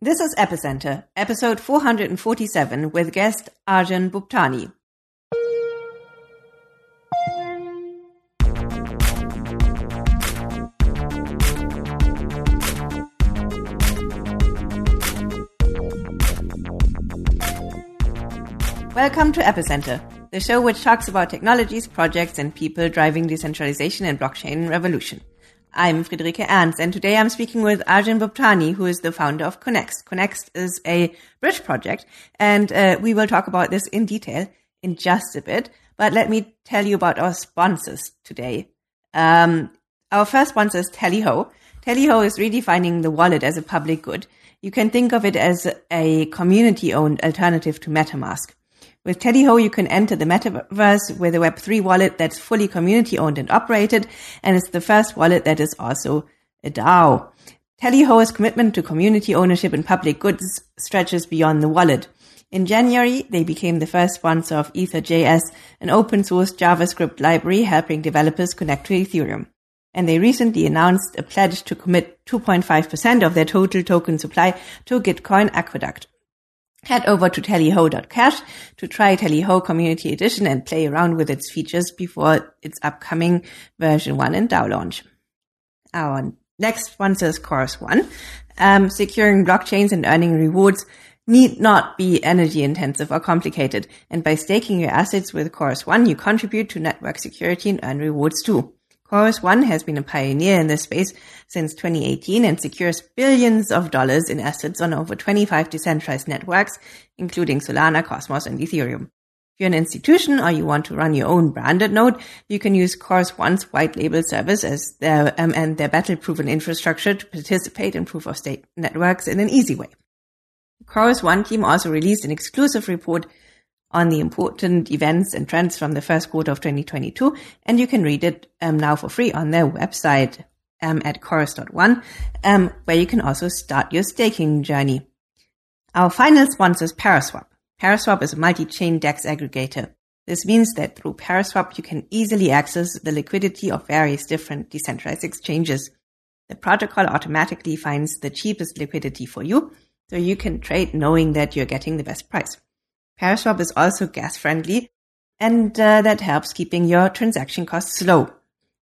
This is Epicenter, episode 447, with guest Arjun Bhuptani. Welcome to Epicenter, the show which talks about technologies, projects, and people driving decentralization and blockchain revolution. I'm Friederike Ernst, and today I'm speaking with Arjun Bhuptani, who is the founder of Connext. Connext is a bridge project, and uh, we will talk about this in detail in just a bit. But let me tell you about our sponsors today. Um, our first sponsor is Tallyho. Tallyho is redefining the wallet as a public good. You can think of it as a community-owned alternative to MetaMask. With Tallyho, you can enter the metaverse with a Web3 wallet that's fully community owned and operated, and it's the first wallet that is also a DAO. Tallyho's commitment to community ownership and public goods stretches beyond the wallet. In January, they became the first sponsor of Ethers.js, an open source JavaScript library helping developers connect to Ethereum. And they recently announced a pledge to commit 2.5% of their total token supply to Gitcoin Aqueduct. Head over to tallyho.cash to try Tallyho Community Edition and play around with its features before its upcoming version 1 and DAO launch. Our next sponsor is Chorus One. Um, securing blockchains and earning rewards need not be energy intensive or complicated. And by staking your assets with Chorus One, you contribute to network security and earn rewards too. Chorus One has been a pioneer in this space since 2018 and secures billions of dollars in assets on over 25 decentralized networks, including Solana, Cosmos, and Ethereum. If you're an institution or you want to run your own branded node, you can use Chorus One's white label service as their, um, and their battle proven infrastructure to participate in proof of stake networks in an easy way. Chorus One team also released an exclusive report on the important events and trends from the first quarter of 2022. And you can read it um, now for free on their website um, at chorus.one, um, where you can also start your staking journey. Our final sponsor is Paraswap. Paraswap is a multi-chain DEX aggregator. This means that through Paraswap, you can easily access the liquidity of various different decentralized exchanges. The protocol automatically finds the cheapest liquidity for you, so you can trade knowing that you're getting the best price. Paraswap is also gas friendly, and uh, that helps keeping your transaction costs low.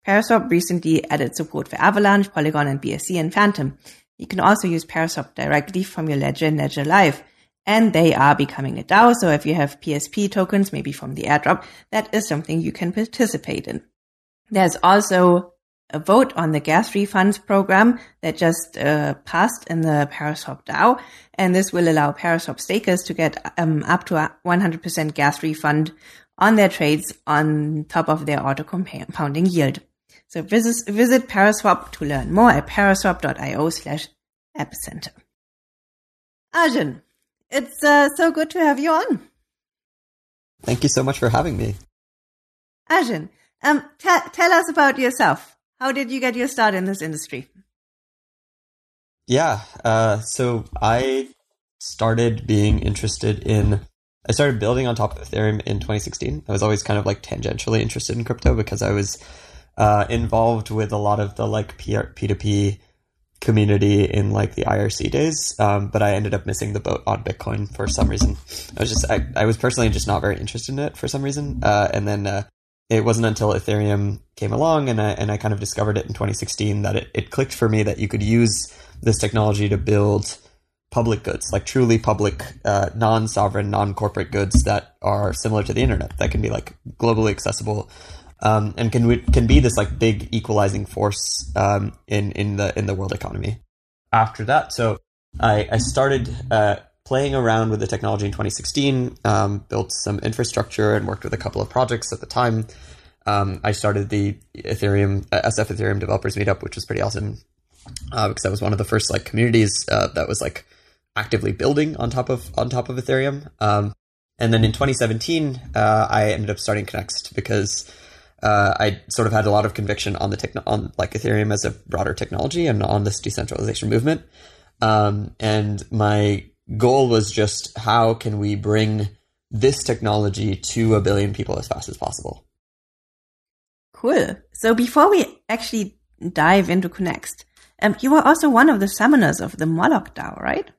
Paraswap recently added support for Avalanche, Polygon, and BSC and Fantom. You can also use Paraswap directly from your ledger and Ledger Live. And they are becoming a DAO, so if you have PSP tokens, maybe from the airdrop, that is something you can participate in. There's also a vote on the gas refunds program that just uh, passed in the Paraswap DAO, and this will allow Paraswap stakers to get um, up to a 100% gas refund on their trades on top of their auto compounding yield. So visit, visit Paraswap to learn more at paraswap.io slash epicenter. Arjun, it's uh, so good to have you on. Thank you so much for having me. Arjun, um, t- tell us about yourself. How did you get your start in this industry? Yeah, uh, so I started being interested in. I started building on top of Ethereum in 2016. I was always kind of like tangentially interested in crypto because I was uh, involved with a lot of the like P2P community in like the IRC days, um, but I ended up missing the boat on Bitcoin for some reason. I was just I, I was personally just not very interested in it for some reason, uh, and then uh, it wasn't until Ethereum came along and I, and I kind of discovered it in 2016 that it, it clicked for me that you could use this technology to build public goods, like truly public, uh, non sovereign, non corporate goods that are similar to the internet, that can be like globally accessible. Um, and can can be this like big equalizing force um, in in the in the world economy. After that, so I, I started uh, playing around with the technology in 2016, um, built some infrastructure and worked with a couple of projects at the time. Um, I started the Ethereum uh, SF Ethereum Developers Meetup, which was pretty awesome uh, because that was one of the first like communities uh, that was like actively building on top of on top of Ethereum. Um, and then in 2017, uh, I ended up starting Connext because uh, I sort of had a lot of conviction on the techno- on like Ethereum as a broader technology and on this decentralization movement. Um, and my goal was just how can we bring this technology to a billion people as fast as possible. Cool. So before we actually dive into Connext, um, you were also one of the summoners of the Moloch DAO, right?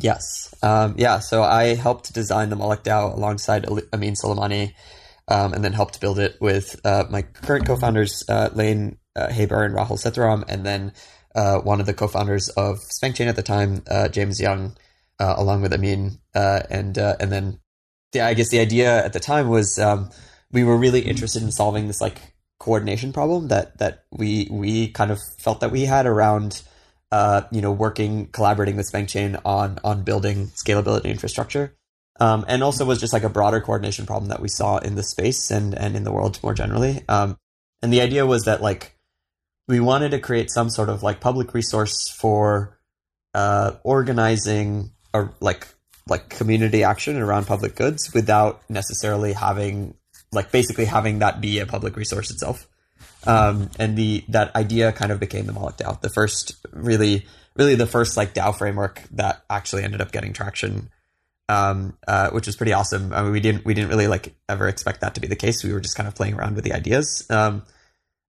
Yes. Um, yeah. So I helped design the Moloch DAO alongside Amin Soleimani, um, and then helped build it with uh, my current co-founders, uh, Layne uh, Haber and Rahul Sethuram, and then uh, one of the co-founders of SpankChain at the time, uh, James Young, uh, along with Amin, and and then the, I guess the idea at the time was um, we were really interested in solving this like coordination problem that that we we kind of felt that we had around uh, you know, working, collaborating with SpankChain on on building scalability infrastructure, um, and also was just like a broader coordination problem that we saw in the space and and in the world more generally. Um, and the idea was that like we wanted to create some sort of like public resource for uh, organizing a like like community action around public goods without necessarily having like basically having that be a public resource itself. Um, and the that idea kind of became the Moloch DAO, the first really, really the first like DAO framework that actually ended up getting traction, um, uh, which was pretty awesome. I mean, we didn't we didn't really like ever expect that to be the case. We were just kind of playing around with the ideas. Um,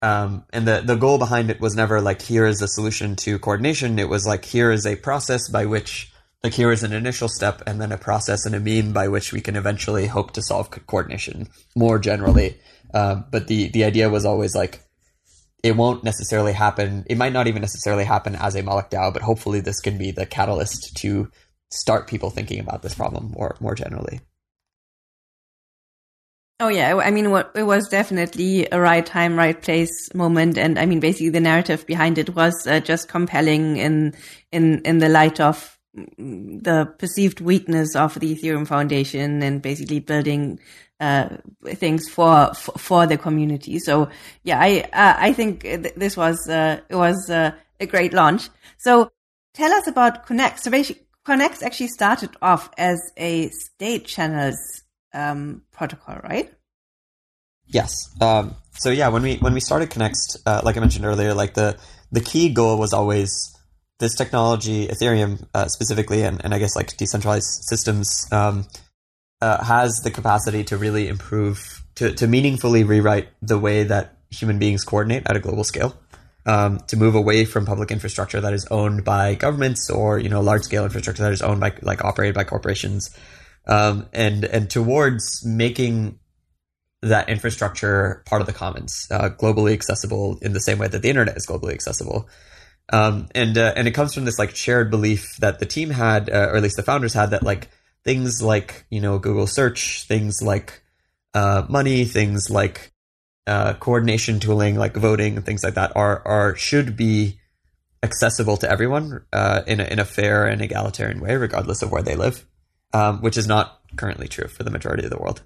um, and the the goal behind it was never like here is a solution to coordination. It was like here is a process by which like here is an initial step and then a process and a mean by which we can eventually hope to solve coordination more generally uh, but the the idea was always like it won't necessarily happen. It might not even necessarily happen as a Moloch DAO, but hopefully this can be the catalyst to start people thinking about this problem more more generally. Oh yeah, I mean, it was definitely a right time, right place moment, and I mean, basically the narrative behind it was uh, just compelling in in in the light of the perceived weakness of the Ethereum Foundation and basically building uh, things for, for, for the community. So yeah, I uh, I think th- this was uh, it was uh, a great launch. So tell us about Connext. So basically, Connext actually started off as a state channels um, protocol, right? Yes. Um, so yeah, when we when we started Connext, uh, like I mentioned earlier, like the the key goal was always this technology, Ethereum uh, specifically, and, and I guess like decentralized systems. Um, uh, has the capacity to really improve, to, to meaningfully rewrite the way that human beings coordinate at a global scale. Um, to move away from public infrastructure that is owned by governments or you know large scale infrastructure that is owned by like operated by corporations, um, and and towards making that infrastructure part of the commons, uh, globally accessible in the same way that the internet is globally accessible. Um, and uh, and it comes from this like shared belief that the team had, uh, or at least the founders had, that like things like you know Google search, things like uh, money, things like uh, coordination tooling, like voting and things like that, are are should be accessible to everyone uh, in a, in a fair and egalitarian way, regardless of where they live, um, which is not currently true for the majority of the world.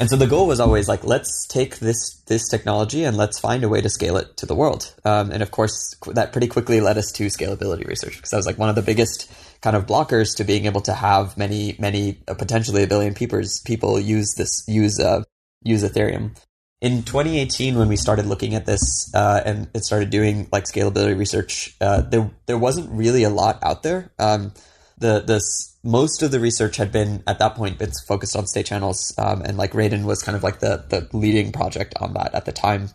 And so the goal was always like, let's take this this technology and let's find a way to scale it to the world. Um, and of course, that pretty quickly led us to scalability research because that was like one of the biggest kind of blockers to being able to have many many uh, potentially a billion people people use this use uh, use Ethereum. In 2018, when we started looking at this uh, and it started doing like scalability research, uh, there there wasn't really a lot out there. Um, the this most of the research had been at that point been focused on state channels, um, and like Raiden was kind of like the the leading project on that at the time.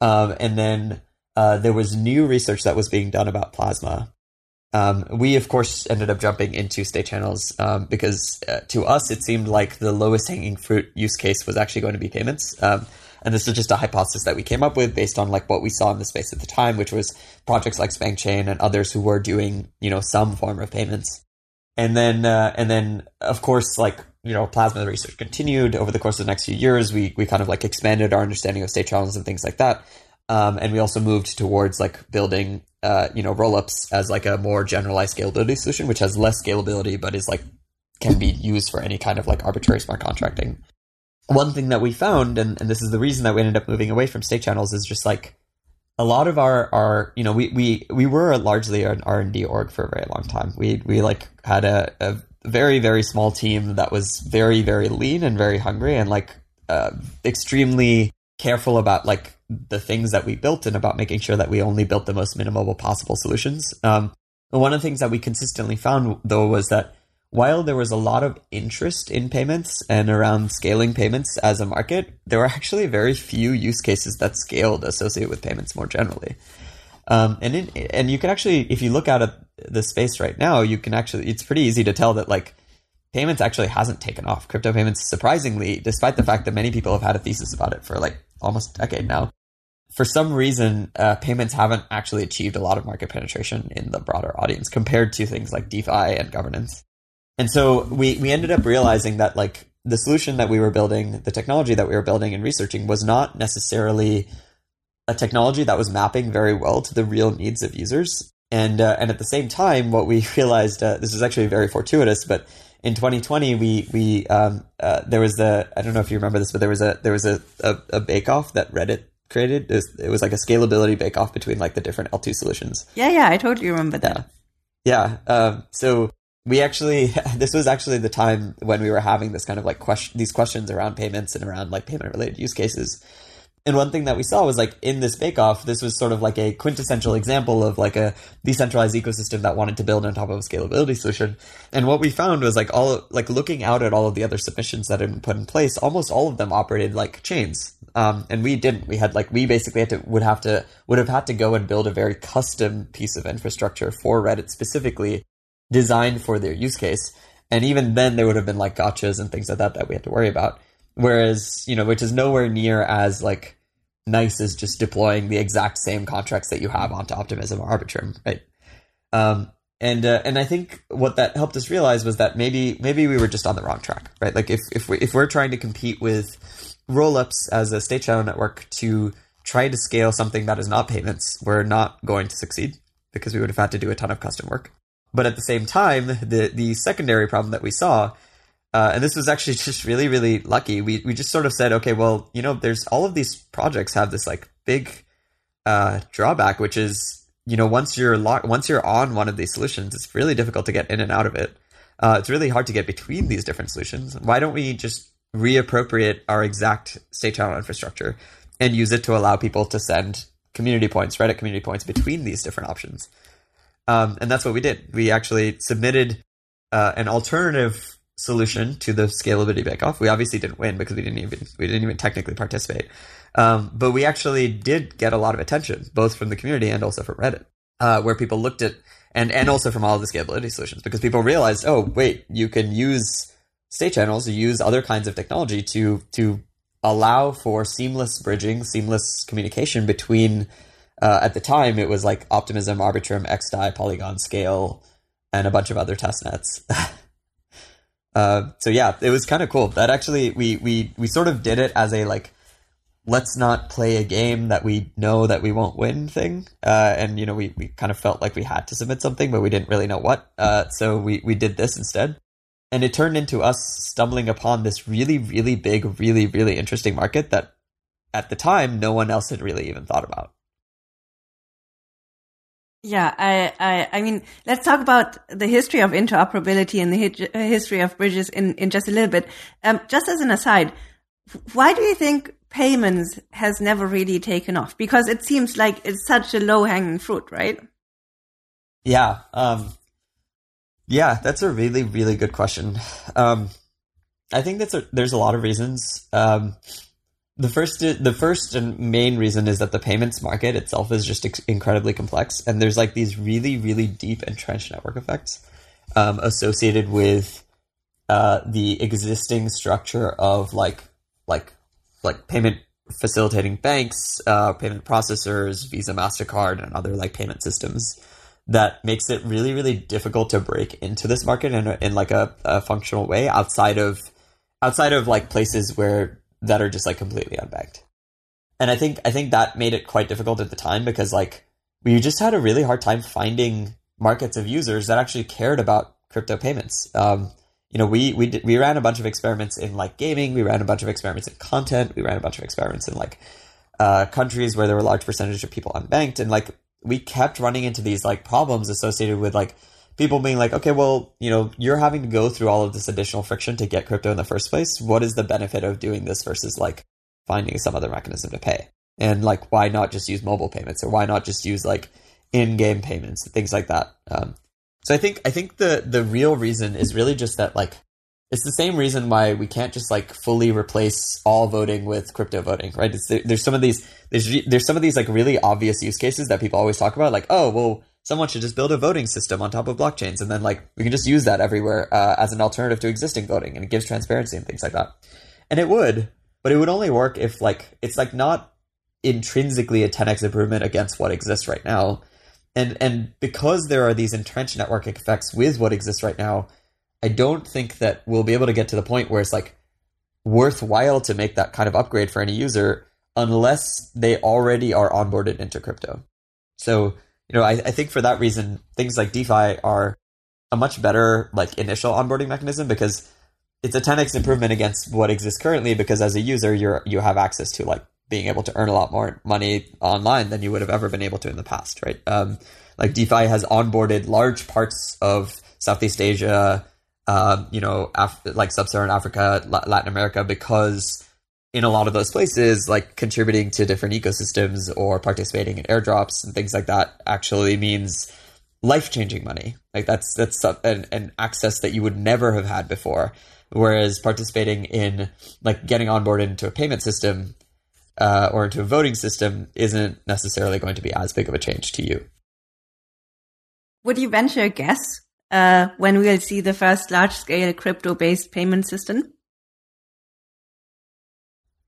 Um, and then uh, there was new research that was being done about plasma. Um, we of course ended up jumping into state channels um, because uh, to us it seemed like the lowest hanging fruit use case was actually going to be payments. Um, and this is just a hypothesis that we came up with based on like what we saw in the space at the time, which was projects like SpankChain and others who were doing you know some form of payments and then uh, and then of course like you know plasma research continued over the course of the next few years. We we kind of like expanded our understanding of state channels and things like that. Um, and we also moved towards like building uh, you know rollups as like a more generalized scalability solution which has less scalability but is like can be used for any kind of like arbitrary smart contracting. One thing that we found and, and this is the reason that we ended up moving away from state channels is just like a lot of our our you know we we we were largely an R and D org for a very long time. We we like had a, a very very small team that was very very lean and very hungry and like uh, extremely careful about like the things that we built and about making sure that we only built the most minimal possible solutions. Um, one of the things that we consistently found though was that while there was a lot of interest in payments and around scaling payments as a market, there were actually very few use cases that scaled associated with payments more generally. Um, and in, and you can actually, if you look out at the space right now, you can actually it's pretty easy to tell that like payments actually hasn't taken off. Crypto payments, surprisingly, despite the fact that many people have had a thesis about it for like almost a decade now, for some reason, uh, payments haven't actually achieved a lot of market penetration in the broader audience compared to things like DeFi and governance. And so we we ended up realizing that like the solution that we were building, the technology that we were building and researching was not necessarily a technology that was mapping very well to the real needs of users. And uh, and at the same time, what we realized uh, this is actually very fortuitous, but in 2020 we we um, uh, there was a I don't know if you remember this, but there was a there was a a, a bake off that Reddit created. It was, it was, like a scalability bake off between like the different L2 solutions. Yeah, yeah, I totally remember that. Yeah, yeah. Um, so we actually this was actually the time when we were having this kind of like question these questions around payments and around like payment related use cases and one thing that we saw was like in this bake off, this was sort of like a quintessential example of like a decentralized ecosystem that wanted to build on top of a scalability solution. And what we found was like all like looking out at all of the other submissions that had been put in place, almost all of them operated like chains. Um, and we didn't. We had like we basically had to would have to would have had to go and build a very custom piece of infrastructure for Reddit specifically designed for their use case. And even then, there would have been like gotchas and things like that that we had to worry about. Whereas, you know, which is nowhere near as like nice as just deploying the exact same contracts that you have onto Optimism or Arbitrum, right? Um, and uh, and I think what that helped us realize was that maybe maybe we were just on the wrong track, right? Like if if we if we're trying to compete with rollups as a state channel network to try to scale something that is not payments, we're not going to succeed because we would have had to do a ton of custom work. But at the same time, the the secondary problem that we saw uh, and this was actually just really, really lucky. We we just sort of said, okay, well, you know, there's all of these projects have this like big uh, drawback, which is you know once you're locked, once you're on one of these solutions, it's really difficult to get in and out of it. Uh, it's really hard to get between these different solutions. Why don't we just reappropriate our exact state channel infrastructure and use it to allow people to send community points, Reddit community points between these different options? Um, and that's what we did. We actually submitted uh, an alternative solution to the scalability bake-off. We obviously didn't win because we didn't even we didn't even technically participate, um, but we actually did get a lot of attention, both from the community and also from Reddit, uh, where people looked at and and also from all the scalability solutions because people realized, oh wait, you can use state channels, you use other kinds of technology to to allow for seamless bridging, seamless communication between. Uh, at the time, it was like Optimism, Arbitrum, XDAI, Polygon, SKALE, and a bunch of other test nets. Uh, so yeah, it was kind of cool. That actually we we we sort of did it as a like let's not play a game that we know that we won't win thing. Uh, and you know, we, we kind of felt like we had to submit something, but we didn't really know what. Uh, so we, we did this instead. And it turned into us stumbling upon this really, really big, really, really interesting market that at the time no one else had really even thought about. Yeah, I, I, I mean, let's talk about the history of interoperability and the history of bridges in, in just a little bit. Um, just as an aside, why do you think payments has never really taken off? Because it seems like it's such a low hanging fruit, right? Yeah. Um, yeah, that's a really, really good question. Um, I think that's a, there's a lot of reasons. Um, the first, the first and main reason is that the payments market itself is just ex- incredibly complex, and there's like these really, really deep entrenched network effects um, associated with uh, the existing structure of like, like, like payment facilitating banks, uh, payment processors, Visa, Mastercard, and other like payment systems that makes it really, really difficult to break into this market in, a, in like a, a functional way outside of outside of like places where that are just like completely unbanked. And I think I think that made it quite difficult at the time because like we just had a really hard time finding markets of users that actually cared about crypto payments. Um, you know, we we did, we ran a bunch of experiments in like gaming, we ran a bunch of experiments in content, we ran a bunch of experiments in like uh, countries where there were large percentage of people unbanked, and like we kept running into these like problems associated with like people being like, okay, well, you know, you're having to go through all of this additional friction to get crypto in the first place. What is the benefit of doing this versus like finding some other mechanism to pay? And like, why not just use mobile payments or why not just use like in-game payments, and things like that? Um, so I think I think the the real reason is really just that like it's the same reason why we can't just like fully replace all voting with crypto voting, right? It's, there's some of these there's there's some of these like really obvious use cases that people always talk about, like oh well someone should just build a voting system on top of blockchains, and then like we can just use that everywhere uh, as an alternative to existing voting, and it gives transparency and things like that. And it would, but it would only work if like it's like not intrinsically a 10x improvement against what exists right now. And and because there are these entrenched network effects with what exists right now, I don't think that we'll be able to get to the point where it's like worthwhile to make that kind of upgrade for any user unless they already are onboarded into crypto. So, you know, I, I think for that reason, things like DeFi are a much better like initial onboarding mechanism because it's a 10x improvement against what exists currently because as a user you're you have access to like being able to earn a lot more money online than you would have ever been able to in the past right? Um, like defi has onboarded large parts of southeast asia uh, you know Af- like sub-saharan africa latin america because in a lot of those places like contributing to different ecosystems or participating in airdrops and things like that actually means life-changing money like that's that's an, an access that you would never have had before Whereas participating in like getting on board into a payment system uh, or into a voting system isn't necessarily going to be as big of a change to you. Would you venture a guess uh, when we'll see the first large scale crypto based payment system?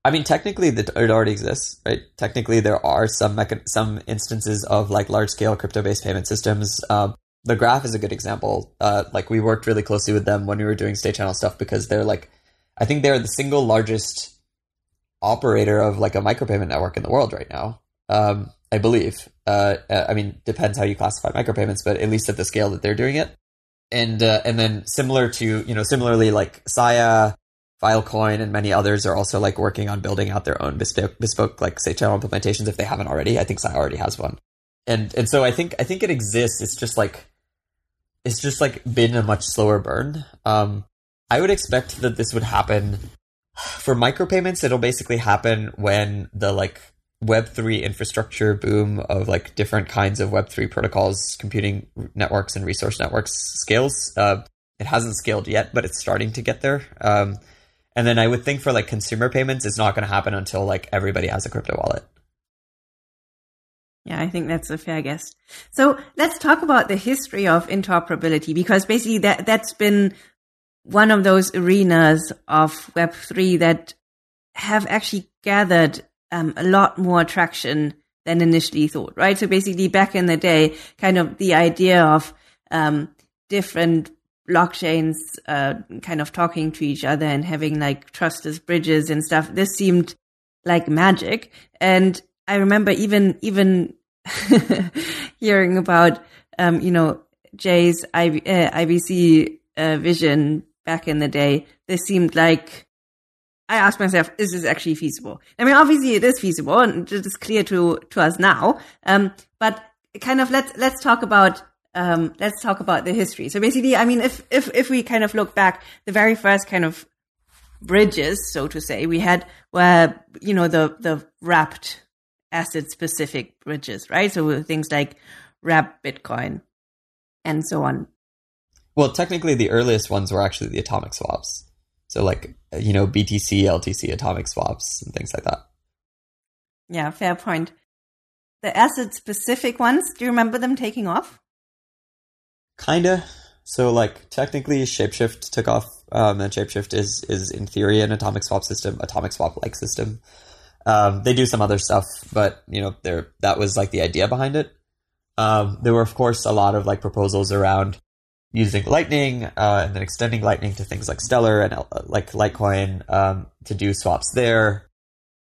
I mean, technically, it already exists, right? Technically, there are some mecha- some instances of like large scale crypto based payment systems. Um, the graph is a good example. Uh, like we worked really closely with them when we were doing state channel stuff because they're like, I think they're the single largest operator of like a micropayment network in the world right now. Um, I believe. Uh, uh, I mean, depends how you classify micropayments, but at least at the scale that they're doing it. And uh, and then similar to you know similarly like Sia, Filecoin, and many others are also like working on building out their own bespoke, bespoke like channel implementations if they haven't already. I think Sia already has one. And and so I think I think it exists. It's just like it's just like been a much slower burn. Um, I would expect that this would happen for micropayments. It'll basically happen when the like Web3 infrastructure boom of like different kinds of Web3 protocols, computing networks, and resource networks scales. Uh, it hasn't scaled yet, but it's starting to get there. Um, and then I would think for like consumer payments, it's not going to happen until like everybody has a crypto wallet. Yeah, I think that's a fair guess. So let's talk about the history of interoperability because basically that that's been one of those arenas of Web3 that have actually gathered um, a lot more traction than initially thought, right? So basically, back in the day, kind of the idea of um, different blockchains uh, kind of talking to each other and having like trustless bridges and stuff. This seemed like magic, and I remember even even hearing about, um, you know, Jae's uh, IBC uh, vision back in the day, this seemed like I asked myself, is this actually feasible? I mean, obviously it is feasible and it is clear to, to us now. Um, but kind of let's, let's talk about, um, let's talk about the history. So basically, I mean, if, if, if we kind of look back, the very first kind of bridges, so to say, we had where, you know, the, the wrapped asset specific bridges, right? So things like wrap Bitcoin and so on. Well, technically, the earliest ones were actually the atomic swaps. So, like, you know, BTC, LTC, atomic swaps, and things like that. Yeah, fair point. The asset specific ones, do you remember them taking off? Kinda. So, like, technically, Shapeshift took off, um, and Shapeshift is, is in theory an atomic swap system, atomic swap like system. Um, they do some other stuff, but you know, there that was like the idea behind it. Um, there were, of course, a lot of like proposals around using Lightning uh, and then extending Lightning to things like Stellar and uh, like Litecoin um, to do swaps there.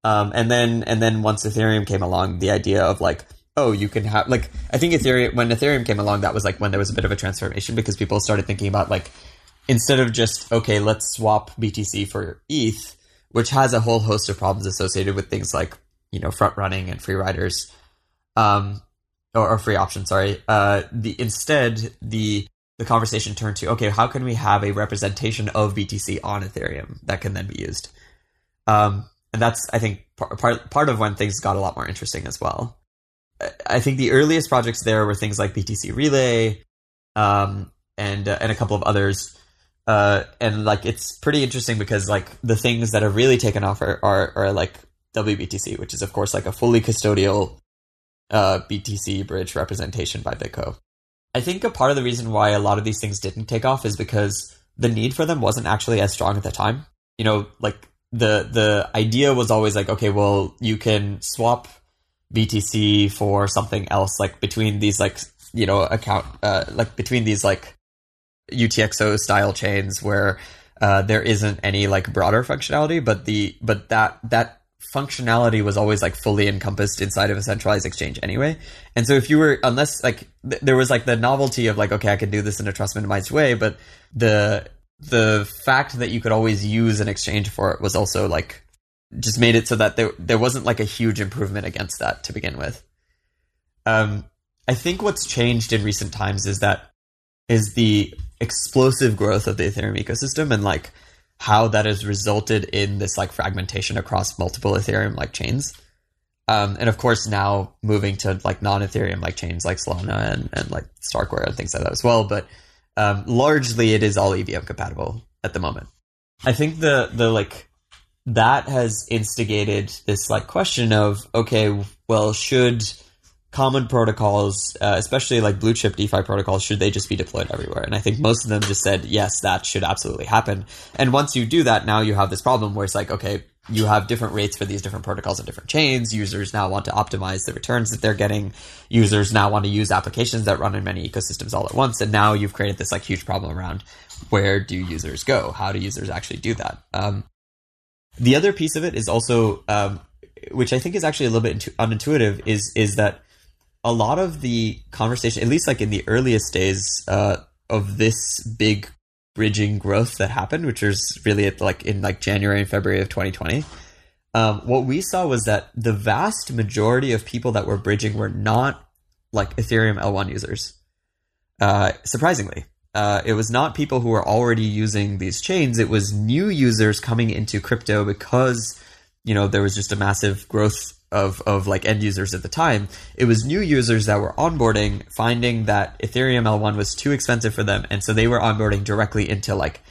Um, and then and then once Ethereum came along, the idea of like oh you can have like I think Ethereum when Ethereum came along, that was like when there was a bit of a transformation because people started thinking about like instead of just okay let's swap BTC for ETH which has a whole host of problems associated with things like you know front running and free riders, um, or, or free options. Sorry. Uh, the instead the the conversation turned to okay, how can we have a representation of BTC on Ethereum that can then be used? Um, and that's I think part part of when things got a lot more interesting as well. I think the earliest projects there were things like BTC Relay, um, and uh, and a couple of others uh, and like it's pretty interesting because like the things that have really taken off are, are, are like WBTC, which is of course like a fully custodial uh, BTC bridge representation by BitGo. I think a part of the reason why a lot of these things didn't take off is because the need for them wasn't actually as strong at the time. You know, like the the idea was always like, okay, well, you can swap BTC for something else, like between these like you know account uh, like between these like UTXO style chains where uh, there isn't any like broader functionality, but the but that that functionality was always like fully encompassed inside of a centralized exchange anyway. And so if you were unless like th- there was like the novelty of like okay I can do this in a trust minimized way, but the the fact that you could always use an exchange for it was also like just made it so that there there wasn't like a huge improvement against that to begin with. Um, I think what's changed in recent times is that is the explosive growth of the Ethereum ecosystem and like how that has resulted in this like fragmentation across multiple Ethereum like chains. Um, and of course now moving to like non-Ethereum like chains like Solana and, and like Starkware and things like that as well. But um, largely it is all EVM compatible at the moment. I think the the like that has instigated this like question of okay, well, should common protocols, uh, especially like blue chip DeFi protocols, should they just be deployed everywhere? And I think most of them just said yes, that should absolutely happen. And once you do that, now you have this problem where it's like okay, you have different rates for these different protocols and different chains. Users now want to optimize the returns that they're getting. Users now want to use applications that run in many ecosystems all at once. And now you've created this like huge problem around where do users go? How do users actually do that? Um, the other piece of it is also, um, which I think is actually a little bit unintuitive, is is that a lot of the conversation, at least like in the earliest days uh, of this big bridging growth that happened, which was really at like in like January and February of 2020. Um, what we saw was that the vast majority of people that were bridging were not like Ethereum L1 users. Uh, surprisingly, uh, it was not people who were already using these chains. It was new users coming into crypto because you know there was just a massive growth of of like end users at the time. It was new users that were onboarding, finding that Ethereum L1 was too expensive for them, and so they were onboarding directly into like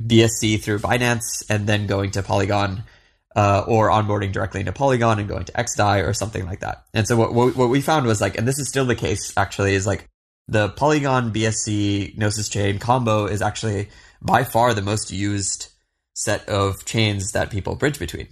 BSC through Binance, and then going to Polygon. Uh, or onboarding directly into Polygon and going to XDAI or something like that. And so what, what, what we found was like, and this is still the case actually, is like the Polygon BSC Gnosis chain combo is actually by far the most used set of chains that people bridge between.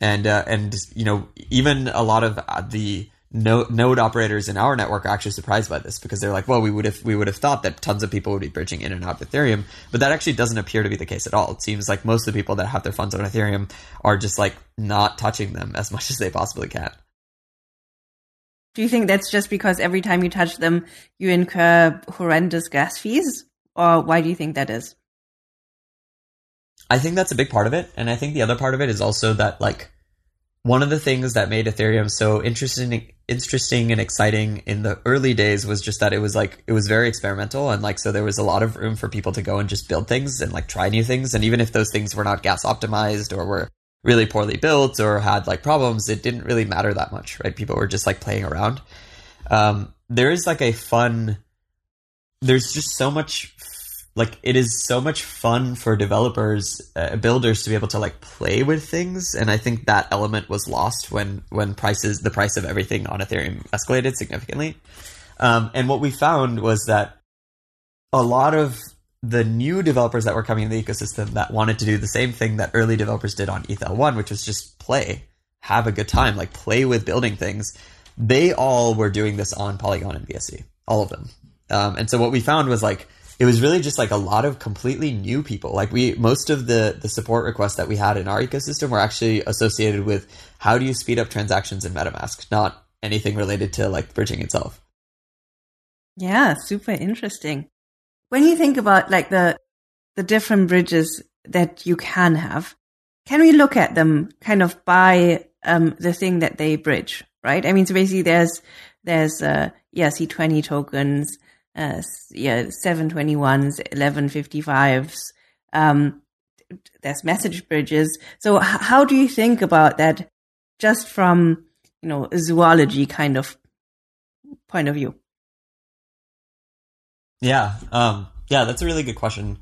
And uh, and you know even a lot of uh, the node operators in our network are actually surprised by this because they're like, well, we would have we would have thought that tons of people would be bridging in and out of Ethereum, but that actually doesn't appear to be the case at all. It seems like most of the people that have their funds on Ethereum are just like not touching them as much as they possibly can. Do you think that's just because every time you touch them, you incur horrendous gas fees? Or why do you think that is? I think that's a big part of it. And I think the other part of it is also that, like, one of the things that made Ethereum so interesting, interesting and exciting in the early days was just that it was like it was very experimental and like so there was a lot of room for people to go and just build things and like try new things and even if those things were not gas optimized or were really poorly built or had like problems, it didn't really matter that much, right? People were just like playing around. Um, there is like a fun, there's just so much, like it is so much fun for developers, uh, builders to be able to like play with things, and I think that element was lost when when prices, the price of everything on Ethereum escalated significantly. Um, and what we found was that a lot of the new developers that were coming in the ecosystem that wanted to do the same thing that early developers did on ETHL1, which was just play, have a good time, like play with building things. They all were doing this on Polygon and BSC, all of them. Um, and so what we found was like it was really just like a lot of completely new people. Like we most of the the support requests that we had in our ecosystem were actually associated with how do you speed up transactions in MetaMask, not anything related to like bridging itself. Yeah, super interesting when you think about like the the different bridges that you can have, can we look at them kind of by um, the thing that they bridge, right? I mean, so basically, there's there's uh, ERC20 tokens, uh, yeah 721s, 1155s. Um, there's message bridges. So how do you think about that, just from you know zoology kind of point of view? Yeah, um, yeah, that's a really good question.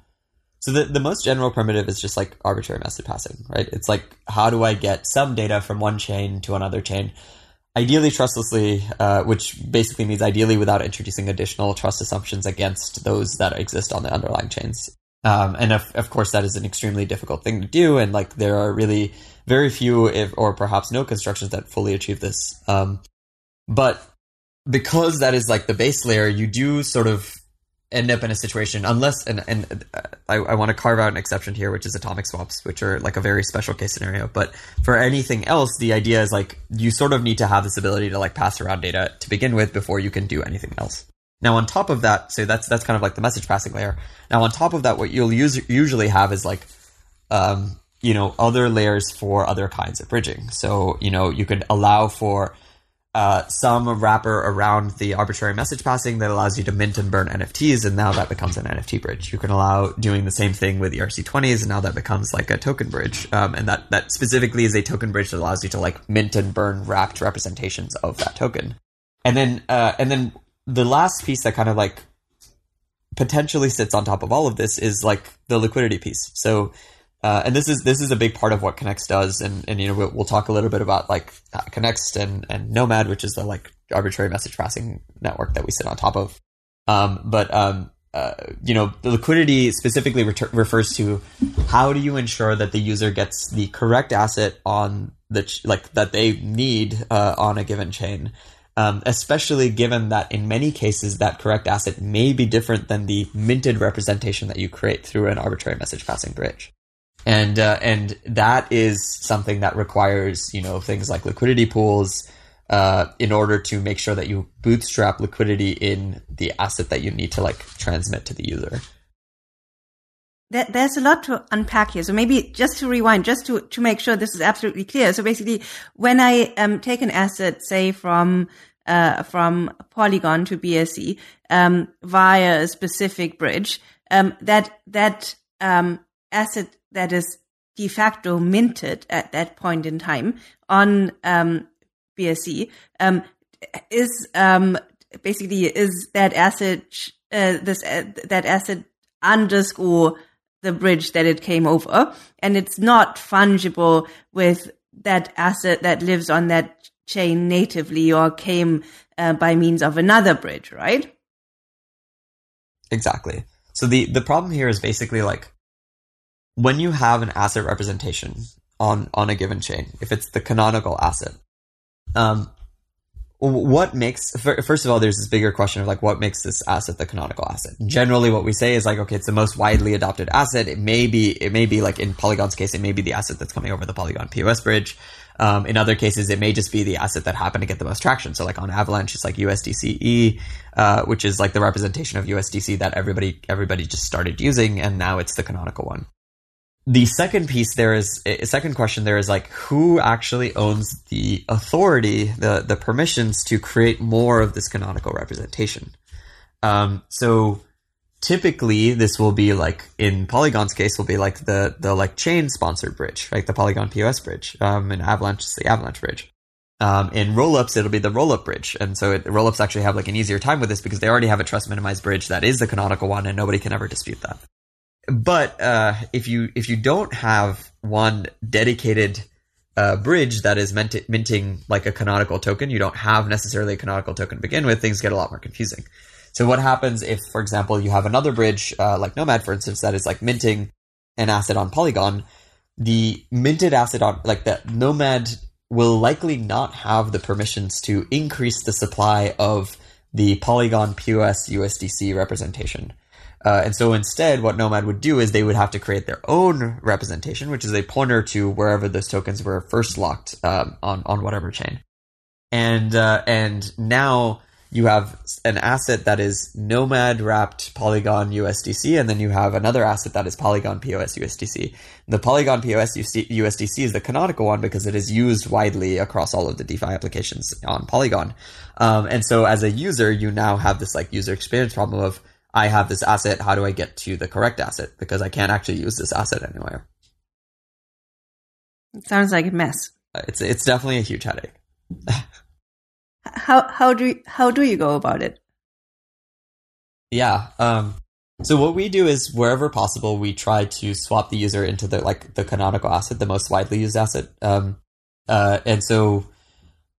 So the, the most general primitive is just like arbitrary message passing, right? It's like how do I get some data from one chain to another chain? ideally trustlessly, uh, which basically means ideally without introducing additional trust assumptions against those that exist on the underlying chains. Um, and of, of course, that is an extremely difficult thing to do. And like, there are really very few, if, or perhaps no constructions that fully achieve this. Um, but because that is like the base layer, you do sort of end up in a situation unless and and uh, I, I want to carve out an exception here which is atomic swaps which are like a very special case scenario. But for anything else the idea is like you sort of need to have this ability to like pass around data to begin with before you can do anything else. Now on top of that so that's that's kind of like the message passing layer. Now on top of that what you'll use, usually have is like um you know other layers for other kinds of bridging. So you know you could allow for uh, some wrapper around the arbitrary message passing that allows you to mint and burn NFTs, and now that becomes an NFT bridge. You can allow doing the same thing with ERC20s, and now that becomes like a token bridge. Um, and that, that specifically is a token bridge that allows you to like mint and burn wrapped representations of that token. And then, uh, and then the last piece that kind of like potentially sits on top of all of this is like the liquidity piece. So uh, and this is this is a big part of what Connext does, and, and you know we'll, we'll talk a little bit about like Connext and, and Nomad, which is the like arbitrary message passing network that we sit on top of. Um, but um, uh, you know the liquidity specifically refers to how do you ensure that the user gets the correct asset on the ch- like that they need uh, on a given chain. Um, especially given that in many cases that correct asset may be different than the minted representation that you create through an arbitrary message passing bridge and uh, and that is something that requires you know things like liquidity pools uh, in order to make sure that you bootstrap liquidity in the asset that you need to like transmit to the user. there's a lot to unpack here. So maybe just to rewind, just to, to make sure this is absolutely clear. So basically, when I um, take an asset, say from uh, from Polygon to BSC um, via a specific bridge, um, that that um, asset that is de facto minted at that point in time on um, BSC um, is um, basically is that asset uh, this uh, that asset underscore the bridge that it came over, and it's not fungible with that asset that lives on that chain natively or came uh, by means of another bridge, right? Exactly. So the the problem here is basically like when you have an asset representation on on a given chain, if it's the canonical asset, um, what makes first of all, there's this bigger question of like what makes this asset the canonical asset. Generally, what we say is like, okay, it's the most widely adopted asset. It may be, it may be like in Polygon's case, it may be the asset that's coming over the Polygon POS bridge. Um, in other cases, it may just be the asset that happened to get the most traction. So like on Avalanche, it's like USDCE, uh, which is like the representation of USDC that everybody everybody just started using, and now it's the canonical one the second piece there is a second question there is like who actually owns the authority the the permissions to create more of this canonical representation? Um, so typically this will be like in polygon's case will be like the the like chain sponsored bridge like the polygon pos bridge um, avalanche is the avalanche bridge. Um, in rollups it'll be the rollup bridge. And so it, rollups actually have like an easier time with this because they already have a trust minimized bridge that is the canonical one and nobody can ever dispute that but uh, if you if you don't have one dedicated uh, bridge that is minting like a canonical token, you don't have necessarily a canonical token to begin with. Things get a lot more confusing. So what happens if, for example, you have another bridge uh, like Nomad, for instance, that is like minting an asset on Polygon? The minted asset on like that Nomad will likely not have the permissions to increase the supply of the Polygon POS USDC representation. Uh, and so instead, what Nomad would do is they would have to create their own representation, which is a pointer to wherever those tokens were first locked um, on on whatever chain. And uh, and now you have an asset that is Nomad wrapped Polygon USDC, and then you have another asset that is Polygon POS USDC. The Polygon POS USDC is the canonical one because it is used widely across all of the DeFi applications on Polygon. Um, and so as a user, you now have this like user experience problem of I have this asset. How do I get to the correct asset? Because I can't actually use this asset anywhere. It sounds like a mess. It's it's definitely a huge headache. how how do you, how do you go about it? Yeah. Um, so what we do is wherever possible, we try to swap the user into the like the canonical asset, the most widely used asset. Um, uh, and so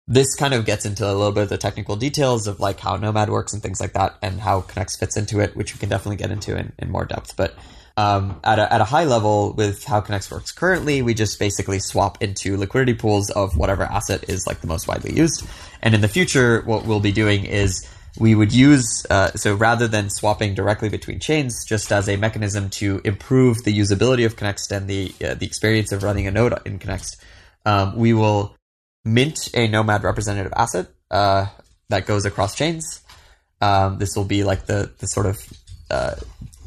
this kind of gets into a little bit of the technical details of like how Nomad works and things like that, and how Connext fits into it, which we can definitely get into in, in more depth. But um, at, a, at a high level, with how Connext works currently, we just basically swap into liquidity pools of whatever asset is like the most widely used. And in the future, what we'll be doing is we would use uh, so rather than swapping directly between chains, just as a mechanism to improve the usability of Connext and the uh, the experience of running a node in Connext, um, we will mint a Nomad representative asset uh, that goes across chains. Um, this will be like the the sort of uh,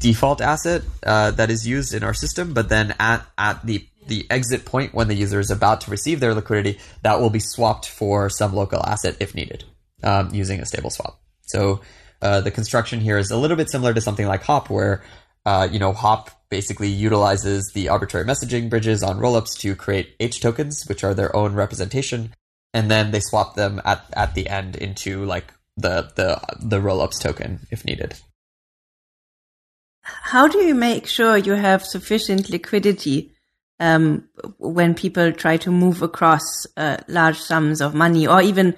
default asset uh, that is used in our system, but then at at the the exit point when the user is about to receive their liquidity, that will be swapped for some local asset if needed, um, using a stable swap. So uh, the construction here is a little bit similar to something like Hop, where uh, you know Hop basically utilizes the arbitrary messaging bridges on rollups to create H tokens, which are their own representation, and then they swap them at at the end into like the the the rollups token if needed. How do you make sure you have sufficient liquidity um, when people try to move across uh, large sums of money, or even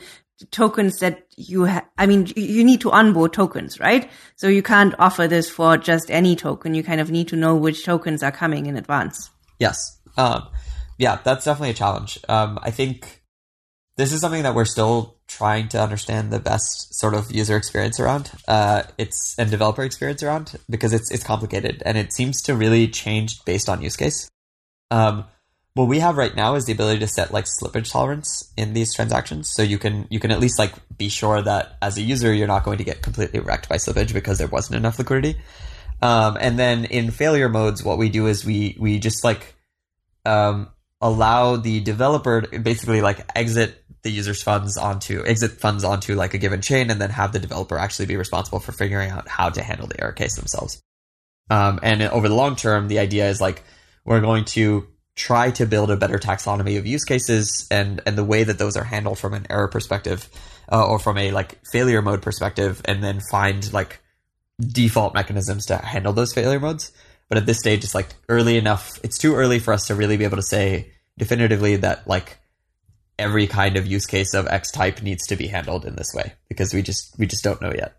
tokens that you have, I mean, you need to onboard tokens, right? So you can't offer this for just any token. You kind of need to know which tokens are coming in advance. Yes. Um, yeah, that's definitely a challenge. Um, I think this is something that we're still trying to understand the best sort of user experience around. Uh, it's and developer experience around because it's it's complicated and it seems to really change based on use case. Um, what we have right now is the ability to set like slippage tolerance in these transactions. So you can you can at least like be sure that as a user you're not going to get completely wrecked by slippage because there wasn't enough liquidity. Um, and then in failure modes what we do is we we just like um, allow the developer basically like exit the user's funds onto exit funds onto like a given chain and then have the developer actually be responsible for figuring out how to handle the error case themselves. Um, and over the long term the idea is like we're going to try to build a better taxonomy of use cases and and the way that those are handled from an error perspective uh, or from a like failure mode perspective and then find like default mechanisms to handle those failure modes. But at this stage it's like early enough it's too early for us to really be able to say definitively that like every kind of use case of x type needs to be handled in this way because we just we just don't know yet.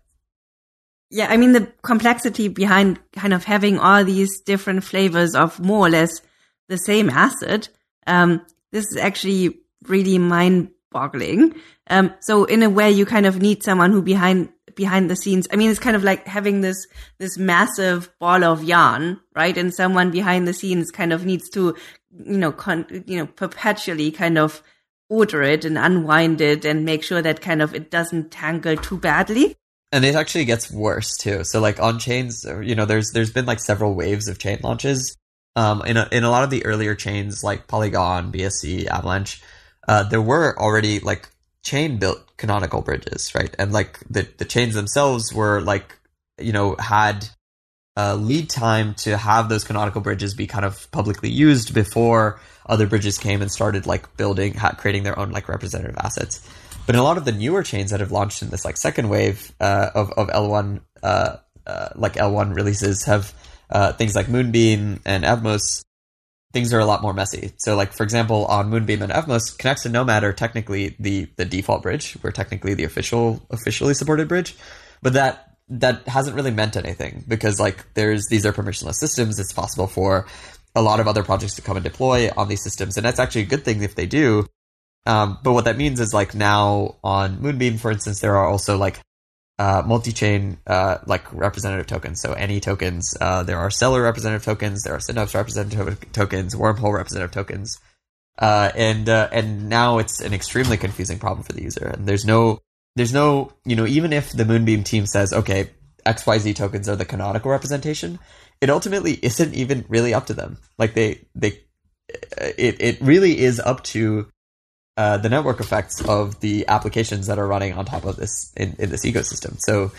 Yeah i mean the complexity behind kind of having all these different flavors of more or less the same asset. Um, this is actually really mind boggling. Um, so in a way, you kind of need someone who behind behind the scenes. I mean, it's kind of like having this this massive ball of yarn, right? And someone behind the scenes kind of needs to, you know, con- you know, perpetually kind of order it and unwind it and make sure that kind of it doesn't tangle too badly. And it actually gets worse too. So like on chains, you know, there's there's been like several waves of chain launches um, in a, in a lot of the earlier chains like Polygon, BSC, Avalanche, uh, there were already like chain built canonical bridges, right? And like the the chains themselves were like you know had uh, lead time to have those canonical bridges be kind of publicly used before other bridges came and started like building, creating their own like representative assets. But in a lot of the newer chains that have launched in this like second wave uh, of of L1, uh, uh like L1 releases have uh, things like Moonbeam and Evmos, things are a lot more messy. So, like for example, on Moonbeam and Evmos, Connext and Nomad are technically the the default bridge. We're technically the official officially supported bridge, but that that hasn't really meant anything because like there's these are permissionless systems. It's possible for a lot of other projects to come and deploy on these systems, and that's actually a good thing if they do. Um, but what that means is like now on Moonbeam, for instance, there are also like uh, multi-chain uh, like representative tokens. So any tokens, uh, there are Celer representative tokens, there are Synapse representative tokens, wormhole representative tokens, uh, and uh, and now it's an extremely confusing problem for the user. And there's no there's no you know even if the Moonbeam team says okay X Y Z tokens are the canonical representation, it ultimately isn't even really up to them. Like they they it it really is up to uh, the network effects of the applications that are running on top of this in, in this ecosystem. So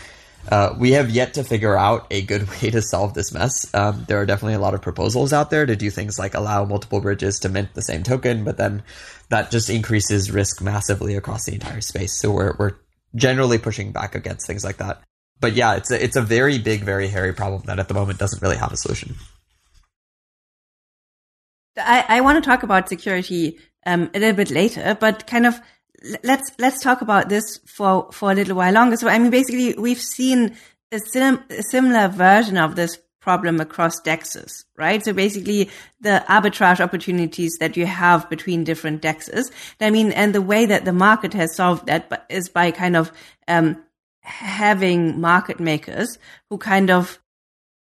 uh, we have yet to figure out a good way to solve this mess. Um, there are definitely a lot of proposals out there to do things like allow multiple bridges to mint the same token, but then that just increases risk massively across the entire space. So we're we're generally pushing back against things like that. But yeah, it's a, it's a very big, very hairy problem that at the moment doesn't really have a solution. I, I want to talk about security um, a little bit later, but kind of let's let's talk about this for for a little while longer. So I mean, basically, we've seen a, sim- a similar version of this problem across dexes, right? So basically the arbitrage opportunities that you have between different dexes. I mean, and the way that the market has solved that is by kind of, um, having market makers who kind of,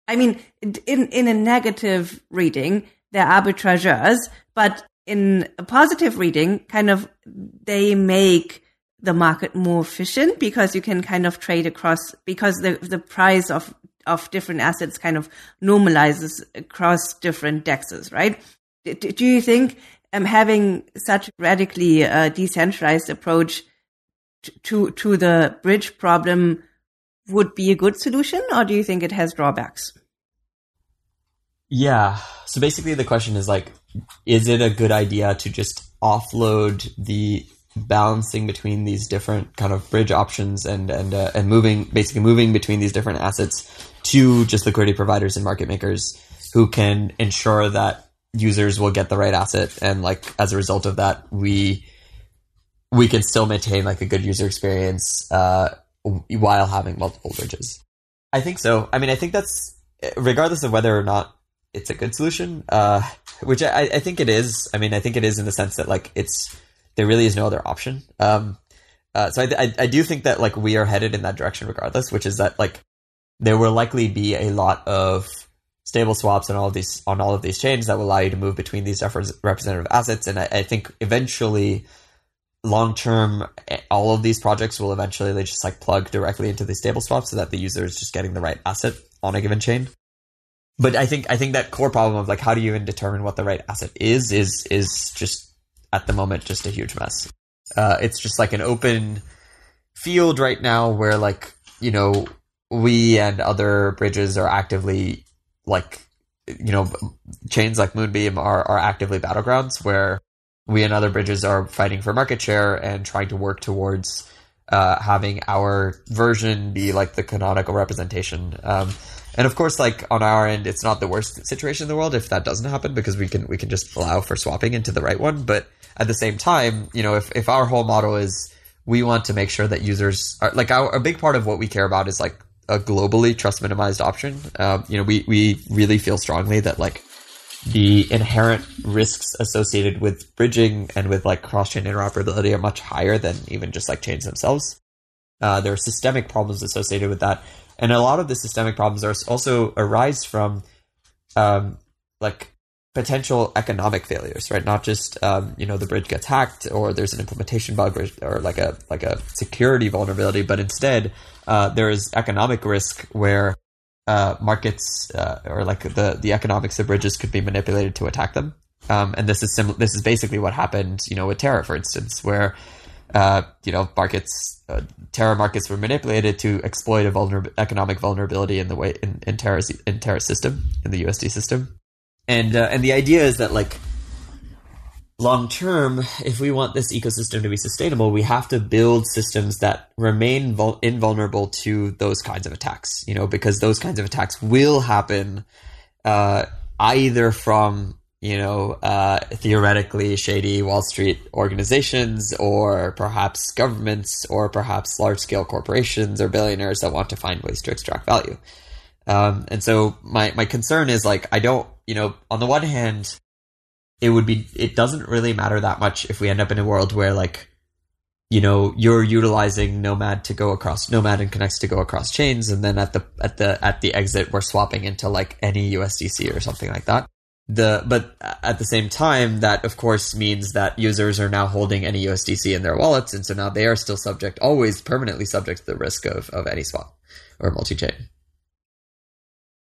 I mean, in, in a negative reading, they're arbitrageurs, but in a positive reading, kind of they make the market more efficient because you can kind of trade across because the the price of of different assets kind of normalizes across different dexes, right? Do you think um, having such radically uh, decentralized approach to to the bridge problem would be a good solution, or do you think it has drawbacks? Yeah. So basically, the question is like, is it a good idea to just offload the balancing between these different kind of bridge options and and uh, and moving basically moving between these different assets to just liquidity providers and market makers who can ensure that users will get the right asset and like as a result of that we we can still maintain like a good user experience uh, while having multiple bridges. I think so. I mean i think that's regardless of whether or not it's a good solution uh, which I, I think it is i mean i think it is in the sense that like it's there really is no other option um, uh, so I, I, I do think that like we are headed in that direction regardless which is that like there will likely be a lot of stable swaps on all of these on all of these chains that will allow you to move between these representative assets. And I, I think eventually, long term, all of these projects will eventually they just like plug directly into the stable swap so that the user is just getting the right asset on a given chain. But I think I think that core problem of like how do you even determine what the right asset is is is just at the moment just a huge mess. Uh, it's just like an open field right now where like you know we and other bridges are actively like you know chains like moonbeam are, are actively battlegrounds where we and other bridges are fighting for market share and trying to work towards uh, having our version be like the canonical representation um, and of course like on our end it's not the worst situation in the world if that doesn't happen because we can we can just allow for swapping into the right one but at the same time you know if, if our whole model is we want to make sure that users are like our, a big part of what we care about is like a globally trust minimized option. Um, you know, we we really feel strongly that like the inherent risks associated with bridging and with like cross chain interoperability are much higher than even just like chains themselves. Uh, there are systemic problems associated with that, and a lot of the systemic problems are also arise from um, like potential economic failures, right? Not just um, you know the bridge gets hacked or there's an implementation bug or, or like a like a security vulnerability, but instead uh, there is economic risk where uh, markets uh, or like the the economics of bridges could be manipulated to attack them. Um, and this is sim- this is basically what happened, you know, with Terra, for instance, where uh, you know markets uh, Terra markets were manipulated to exploit a vulner- economic vulnerability in the way in, in Terra's in Terra system in the USD system and uh, and the idea is that like long term, if we want this ecosystem to be sustainable, we have to build systems that remain vul- invulnerable to those kinds of attacks. You know, because those kinds of attacks will happen uh, either from you know uh, theoretically shady Wall Street organizations, or perhaps governments, or perhaps large scale corporations or billionaires that want to find ways to extract value. Um, and so my my concern is like I don't you know, on the one hand, it would be it doesn't really matter that much if we end up in a world where like you know you're utilizing nomad to go across nomad and Connext to go across chains and then at the at the at the exit we're swapping into like any usdc or something like that the but at the same time that of course means that users are now holding any usdc in their wallets and so now they are still subject always permanently subject to the risk of of Anyswap or multi-chain.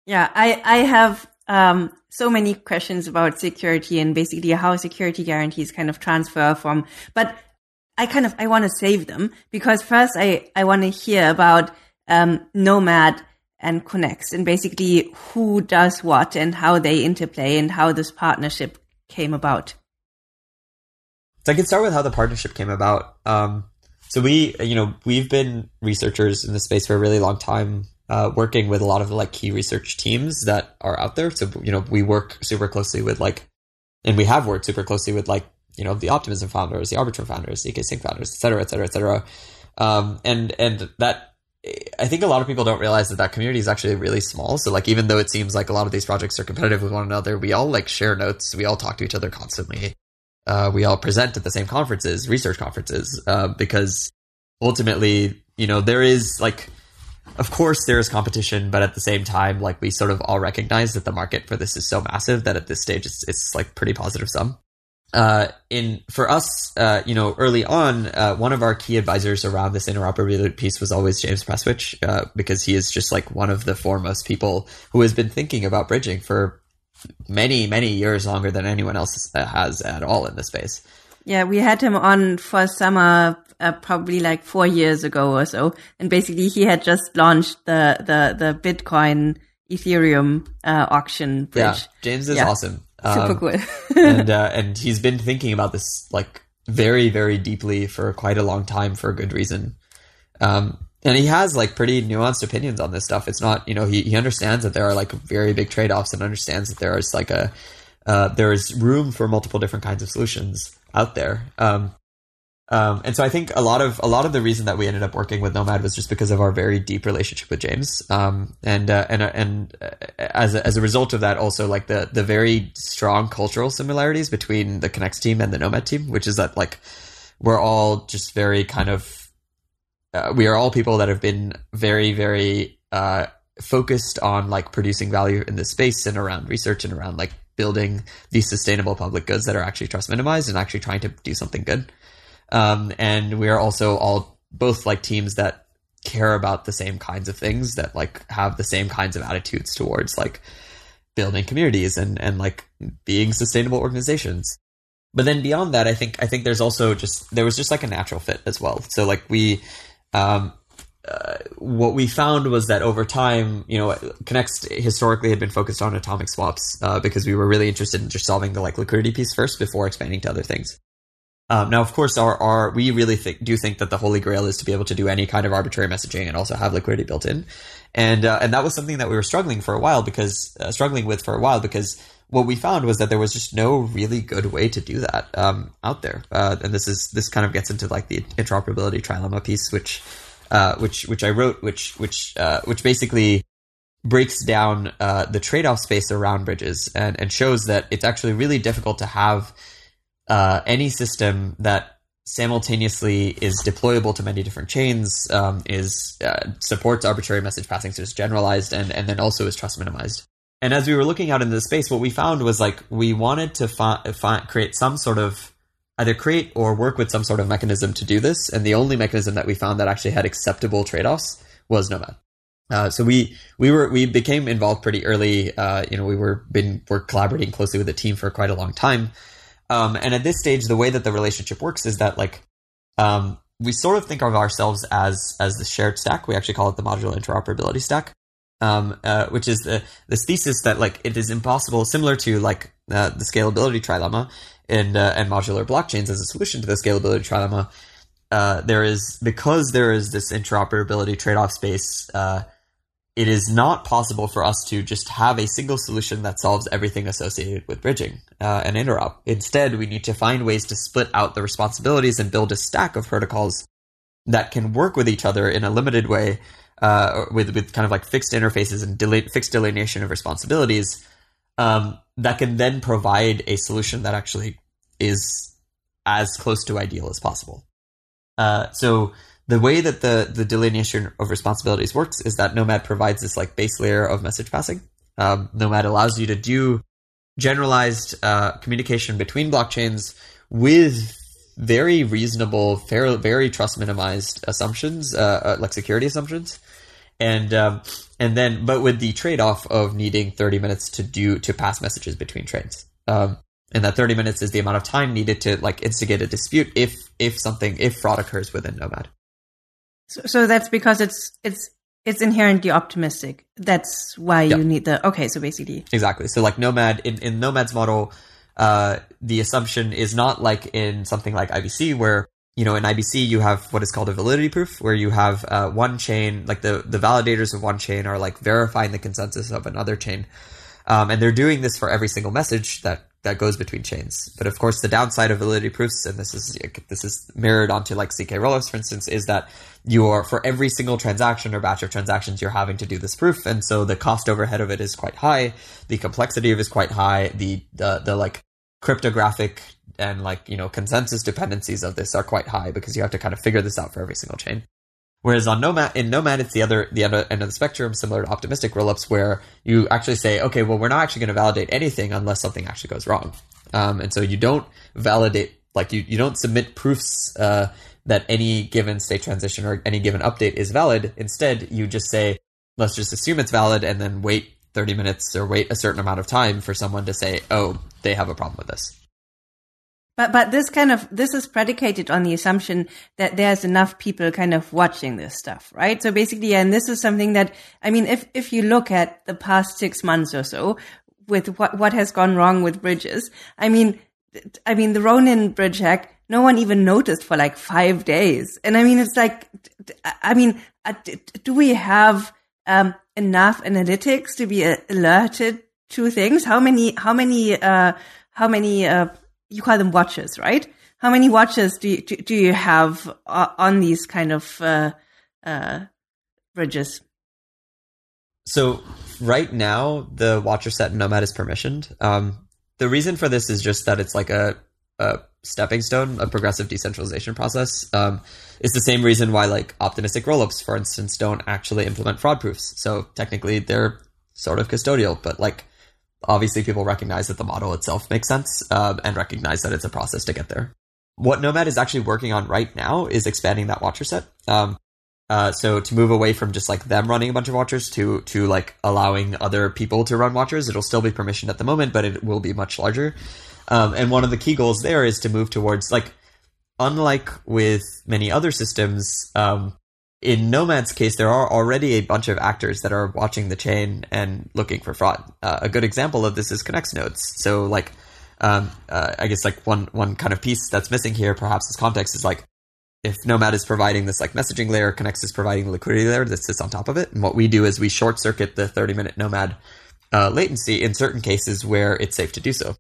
Yeah i i have um, so many questions about security and basically how security guarantees kind of transfer from, but I kind of, I want to save them because first I, I want to hear about, um, Nomad and Connext and basically who does what and how they interplay and how this partnership came about. So I can start with how the partnership came about. Um, so we, you know, we've been researchers in the space for a really long time uh, working with a lot of the like key research teams that are out there. So you know, we work super closely with like, and we have worked super closely with like you know the Optimism founders, the Arbitrum founders, the zk founders, et cetera, et cetera, et cetera. Um, and and that I think a lot of people don't realize that that community is actually really small. So like even though it seems like a lot of these projects are competitive with one another, we all like share notes, we all talk to each other constantly. Uh, we all present at the same conferences, research conferences, uh, because ultimately, you know, there is like of course there is competition, but at the same time, like we sort of all recognize that the market for this is so massive that at this stage it's, it's like pretty positive sum. Uh, in for us, uh, you know, early on, uh, one of our key advisors around this interoperability piece was always James Prestwich, uh, because he is just like one of the foremost people who has been thinking about bridging for many, many years longer than anyone else has at all in the space. Yeah, we had him on for summer uh, probably like four years ago or so, and basically he had just launched the the the Bitcoin Ethereum uh, auction bridge. Yeah, James is yeah. awesome. Super um, cool. and uh, and he's been thinking about this like very very deeply for quite a long time for a good reason. Um, and he has like pretty nuanced opinions on this stuff. It's not you know he he understands that there are like very big trade offs and understands that there is like a uh, there is room for multiple different kinds of solutions out there. Um, um, and so I think a lot of a lot of the reason that we ended up working with Nomad was just because of our very deep relationship with James, um, and uh, and uh, and uh, as a, as a result of that, also like the the very strong cultural similarities between the Connext team and the Nomad team, which is that like we're all just very kind of uh, we are all people that have been very very uh, focused on like producing value in this space and around research and around like building these sustainable public goods that are actually trust minimized and actually trying to do something good. Um, and we are also all both like teams that care about the same kinds of things that like have the same kinds of attitudes towards like building communities and and like being sustainable organizations but then beyond that i think i think there's also just there was just like a natural fit as well so like we um uh, what we found was that over time, you know, Connext historically had been focused on atomic swaps uh, because we were really interested in just solving the like liquidity piece first before expanding to other things. Um, now, of course, our, our we really think, do think that the holy grail is to be able to do any kind of arbitrary messaging and also have liquidity built in, and uh, and that was something that we were struggling for a while because uh, struggling with for a while because what we found was that there was just no really good way to do that um, out there, uh, and this is this kind of gets into like the interoperability trilemma piece, which uh, which which I wrote, which which uh, which basically breaks down uh, the trade off space around bridges and, and shows that it's actually really difficult to have uh, any system that simultaneously is deployable to many different chains, um, is uh, supports arbitrary message passing, so it's generalized, and and then also is trust minimized. And as we were looking out into the space, what we found was like we wanted to fi- fi- create some sort of either create or work with some sort of mechanism to do this. And the only mechanism that we found that actually had acceptable trade offs was Nomad. Uh, so we we were we became involved pretty early. Uh, you know, we were been we're collaborating closely with the team for quite a long time. Um, and at this stage, the way that the relationship works is that like um, we sort of think of ourselves as as the shared stack. We actually call it the modular interoperability stack, um, uh, which is the this thesis that like it is impossible, similar to like uh, the scalability trilemma and uh, and modular blockchains as a solution to the scalability trilemma. Uh, there is because there is this interoperability trade off space uh, it is not possible for us to just have a single solution that solves everything associated with bridging uh, and interop. Instead, we need to find ways to split out the responsibilities and build a stack of protocols that can work with each other in a limited way, uh, with with kind of like fixed interfaces and deli- fixed delineation of responsibilities, um, that can then provide a solution that actually is as close to ideal as possible. Uh, so the way that the the delineation of responsibilities works is that Nomad provides this like base layer of message passing. Um, Nomad allows you to do generalized uh, communication between blockchains with very reasonable, fair, very trust minimized assumptions, uh, uh, like security assumptions, and um, and then but with the trade off of needing thirty minutes to do to pass messages between trains. Um, and that 30 minutes is the amount of time needed to like instigate a dispute if if something if fraud occurs within nomad so, so that's because it's it's it's inherently optimistic. That's why yep. you need the okay. So basically, exactly. So like Nomad in in Nomad's model, uh, the assumption is not like in something like IBC where you know in IBC you have what is called a validity proof, where you have uh, one chain like the the validators of one chain are like verifying the consensus of another chain. Um, and they're doing this for every single message that that goes between chains. But of course, the downside of validity proofs, and this is this is mirrored onto like ZK rollups, for instance, is that you're for every single transaction or batch of transactions, you're having to do this proof, and so the cost overhead of it is quite high. The complexity of it is quite high. The the the like cryptographic and like you know consensus dependencies of this are quite high because you have to kind of figure this out for every single chain. Whereas on Nomad, in Nomad, it's the other the other end of the spectrum, similar to optimistic rollups, where you actually say, okay, well, we're not actually going to validate anything unless something actually goes wrong, um, and so you don't validate like you you don't submit proofs uh, that any given state transition or any given update is valid. Instead, you just say, let's just assume it's valid, and then wait 30 minutes or wait a certain amount of time for someone to say, oh, they have a problem with this. But but this kind of this is predicated on the assumption that there's enough people kind of watching this stuff, right? So basically, and this is something that I mean, if if you look at the past six months or so with what what has gone wrong with bridges, I mean, I mean the Ronin bridge hack, no one even noticed for like five days, and I mean it's like, I mean, do we have um, enough analytics to be alerted to things? How many how many uh, how many uh, you call them watches, right? How many watches do you, do, do you have uh, on these kind of uh, uh, bridges? So right now, the watcher set Nomad is permissioned. Um, the reason for this is just that it's like a, a stepping stone, a progressive decentralization process. Um, it's the same reason why like optimistic rollups, for instance, don't actually implement fraud proofs. So technically, they're sort of custodial, but like obviously people recognize that the model itself makes sense um, and recognize that it's a process to get there. What Nomad is actually working on right now is expanding that watcher set. Um, uh, so to move away from just like them running a bunch of watchers to to like allowing other people to run watchers, it'll still be permissioned at the moment, but it will be much larger. Um, and one of the key goals there is to move towards like, unlike with many other systems, um, in Nomad's case, there are already a bunch of actors that are watching the chain and looking for fraud. Uh, a good example of this is Connext nodes. So, like, um, uh, I guess like one one kind of piece that's missing here, perhaps as context, is like if Nomad is providing this like messaging layer, Connext is providing the liquidity layer that sits on top of it. And what we do is we short circuit the 30 minute Nomad uh, latency in certain cases where it's safe to do so.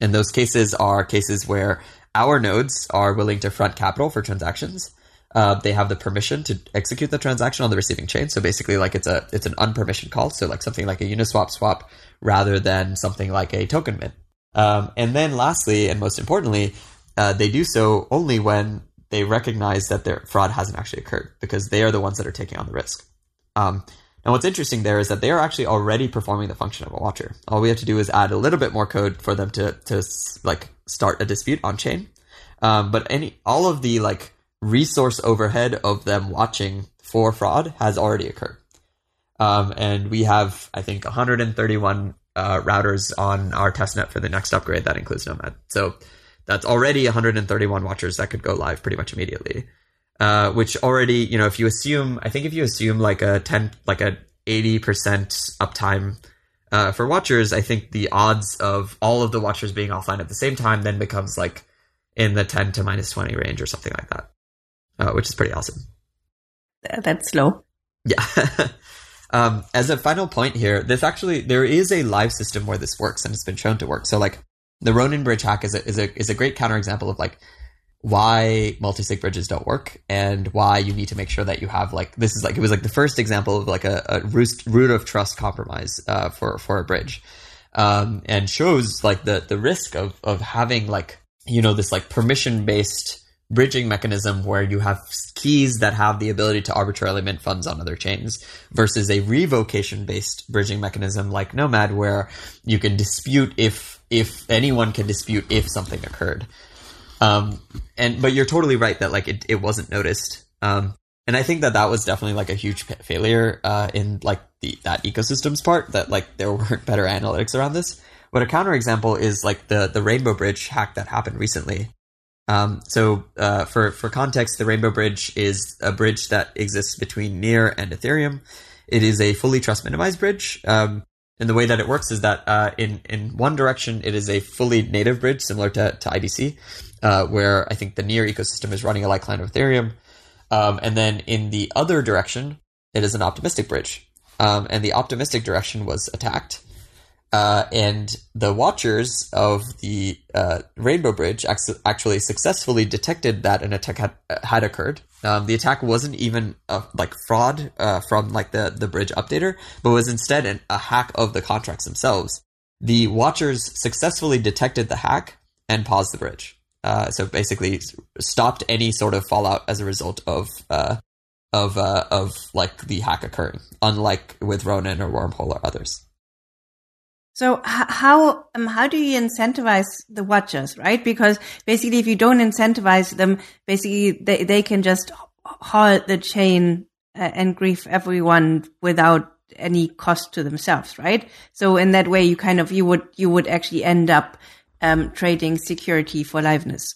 And those cases are cases where our nodes are willing to front capital for transactions uh, they have the permission to execute the transaction on the receiving chain. So basically, like it's a it's an unpermissioned call. So like something like a Uniswap swap rather than something like a token mint. Um, and then lastly, and most importantly, uh, they do so only when they recognize that their fraud hasn't actually occurred because they are the ones that are taking on the risk. Um, now, what's interesting there is that they are actually already performing the function of a watcher. All we have to do is add a little bit more code for them to to like start a dispute on chain. Um, but any all of the like resource overhead of them watching for fraud has already occurred. Um, and we have, I think, 131 uh, routers on our testnet for the next upgrade that includes Nomad. So that's already 131 watchers that could go live pretty much immediately. Uh, which already, you know, if you assume, I think if you assume like a 10, like a 80% uptime uh, for watchers, I think the odds of all of the watchers being offline at the same time then becomes like in the 10 to minus 20 range or something like that uh, which is pretty awesome. That's slow. Yeah. um, as a final point here, this actually there is a live system where this works and it's been shown to work. So like the Ronin bridge hack is a is a is a great counterexample of like why multi-sig bridges don't work and why you need to make sure that you have like this is like it was like the first example of like a, a root, root of trust compromise uh, for for a bridge um, and shows like the the risk of of having like you know this like permission based bridging mechanism where you have keys that have the ability to arbitrarily mint funds on other chains versus a revocation based bridging mechanism like Nomad where you can dispute if if anyone can dispute if something occurred. Um, and but you're totally right that like it, it wasn't noticed. Um, and I think that that was definitely like a huge failure uh, in like the that ecosystem's part that like there weren't better analytics around this. But a counterexample is like the the Rainbow Bridge hack that happened recently, um, so, uh, for for context, the Rainbow Bridge is a bridge that exists between Near and Ethereum. It is a fully trust minimized bridge. Um, and the way that it works is that uh, in in one direction, it is a fully native bridge similar to, to IBC, uh, where I think the Near ecosystem is running a like client of Ethereum. Um, and then in the other direction, it is an optimistic bridge. Um, and the optimistic direction was attacked. Uh, and the watchers of the uh, Rainbow Bridge actually successfully detected that an attack had, had occurred. Um, the attack wasn't even like fraud uh, from like the the bridge updater, but was instead an, a hack of the contracts themselves. The watchers successfully detected the hack and paused the bridge. Uh, so basically, stopped any sort of fallout as a result of uh, of uh, of like the hack occurring, unlike with Ronin or Wormhole or others. So how um, how do you incentivize the watchers, right? Because basically, if you don't incentivize them, basically they they can just halt the chain uh, and grief everyone without any cost to themselves, right? So in that way, you kind of you would you would actually end up um, trading security for liveness.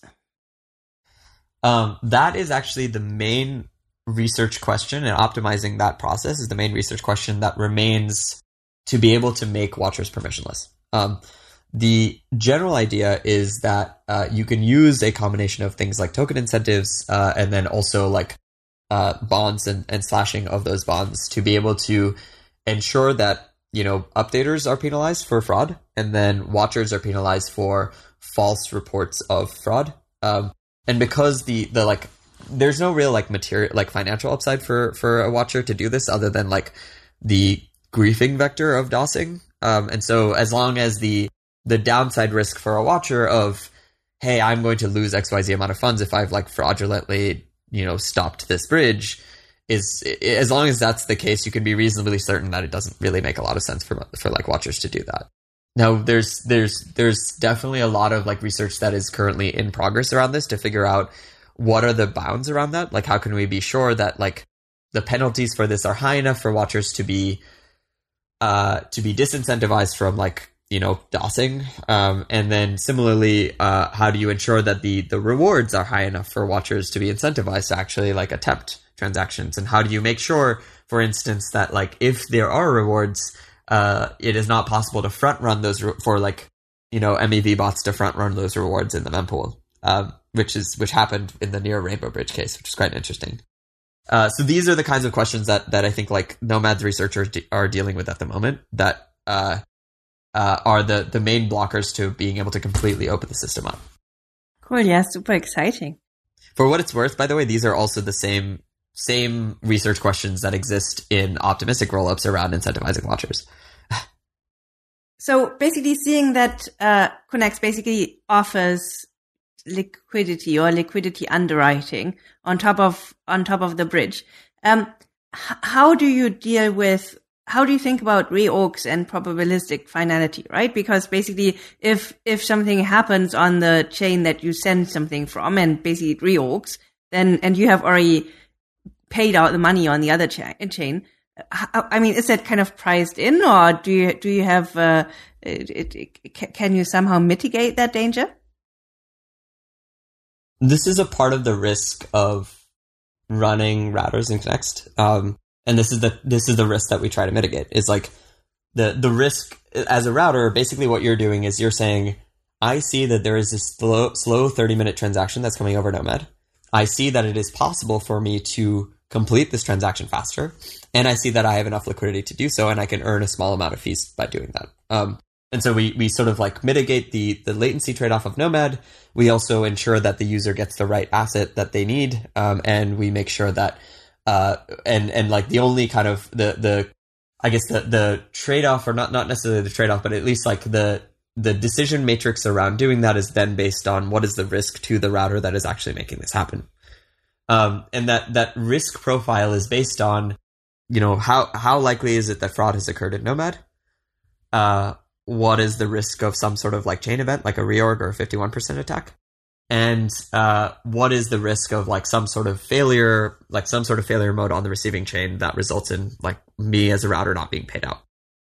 Um, that is actually the main research question, and optimizing that process is the main research question that remains to be able to make watchers permissionless. Um, the general idea is that uh, you can use a combination of things like token incentives uh, and then also like uh, bonds and, and slashing of those bonds to be able to ensure that you know updaters are penalized for fraud and then watchers are penalized for false reports of fraud um, and because the the like there's no real like material like financial upside for for a watcher to do this other than like the griefing vector of DOSing. Um, and so as long as the the downside risk for a watcher of hey, I'm going to lose XYZ amount of funds if I've like fraudulently, you know, stopped this bridge is as long as that's the case, you can be reasonably certain that it doesn't really make a lot of sense for for like watchers to do that. Now, there's there's there's definitely a lot of like research that is currently in progress around this to figure out what are the bounds around that. Like, how can we be sure that like the penalties for this are high enough for watchers to be uh, to be disincentivized from like you know DOSing, um, and then similarly, uh, how do you ensure that the the rewards are high enough for watchers to be incentivized to actually like attempt transactions, and how do you make sure, for instance, that like if there are rewards, uh, it is not possible to front run those re- for like you know MEV bots to front run those rewards in the mempool, um, which is which happened in the near Rainbow Bridge case, which is quite interesting. Uh, so these are the kinds of questions that that I think like Nomad's researchers de- are dealing with at the moment that uh, uh, are the the main blockers to being able to completely open the system up. Cool, yeah, super exciting. For what it's worth, by the way, these are also the same same research questions that exist in optimistic rollups around incentivizing watchers. so basically, seeing that uh, Connext basically offers liquidity or liquidity underwriting on top of on top of the bridge. Um, how do you deal with how do you think about reorgs and probabilistic finality, right? Because basically, if if something happens on the chain that you send something from, and basically it reorgs, then and you have already paid out the money on the other cha- chain. I mean, is that kind of priced in, or do you do you have? Uh, it, it, can you somehow mitigate that danger? This is a part of the risk of running routers in Connext. Um, and this is the this is the risk that we try to mitigate. Is like the the risk as a router. Basically, what you're doing is you're saying, I see that there is this slow slow 30 minute transaction that's coming over Nomad. I see that it is possible for me to complete this transaction faster, and I see that I have enough liquidity to do so, and I can earn a small amount of fees by doing that. Um, and so we, we sort of like mitigate the, the latency trade off of Nomad. We also ensure that the user gets the right asset that they need. Um, and we make sure that, uh, and, and like the only kind of the, the, I guess the, the trade off or not, not necessarily the trade off, but at least like the, the decision matrix around doing that is then based on what is the risk to the router that is actually making this happen. Um, and that, that risk profile is based on, you know, how, how likely is it that fraud has occurred at Nomad? Uh, what is the risk of some sort of like chain event, like a reorg or a 51% attack? And uh, what is the risk of like some sort of failure, like some sort of failure mode on the receiving chain that results in like me as a router not being paid out?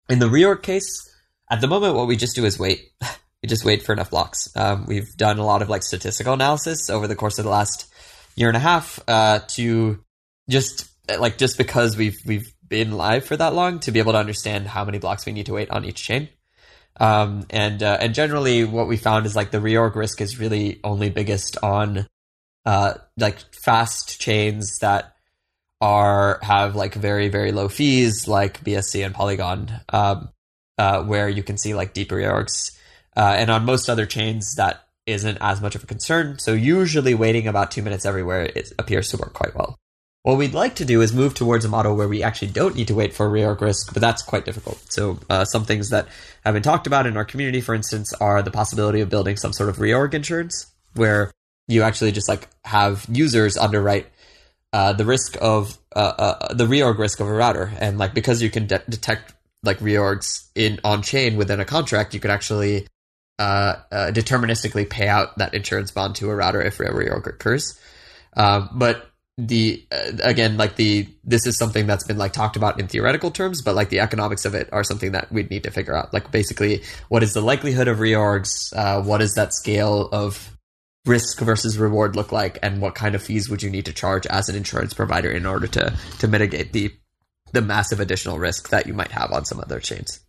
In the reorg case, at the moment, what we just do is wait. we just wait for enough blocks. Um, we've done a lot of like statistical analysis over the course of the last year and a half uh, to just like just because we've we've been live for that long to be able to understand how many blocks we need to wait on each chain. Um, and uh, and generally, what we found is like the reorg risk is really only biggest on uh, like fast chains that are have like very very low fees, like BSC and Polygon. Um, uh, where you can see like deep reorgs. Uh, and on most other chains, that isn't as much of a concern. So usually waiting about two minutes everywhere it appears to work quite well. What we'd like to do is move towards a model where we actually don't need to wait for reorg risk, but that's quite difficult. So uh, some things that have been talked about in our community, for instance, are the possibility of building some sort of reorg insurance, where you actually just like have users underwrite uh, the risk of uh, uh, the reorg risk of a router, and like because you can de- detect like reorgs in on chain within a contract, you can actually uh, uh, deterministically pay out that insurance bond to a router if a reorg occurs. Um, but the uh, again like the this is something that's been like talked about in theoretical terms but like the economics of it are something that we'd need to figure out. Like basically what is the likelihood of reorgs? Uh, what is that scale of risk versus reward look like? And what kind of fees would you need to charge as an insurance provider in order to to mitigate the the massive additional risk that you might have on some other chains?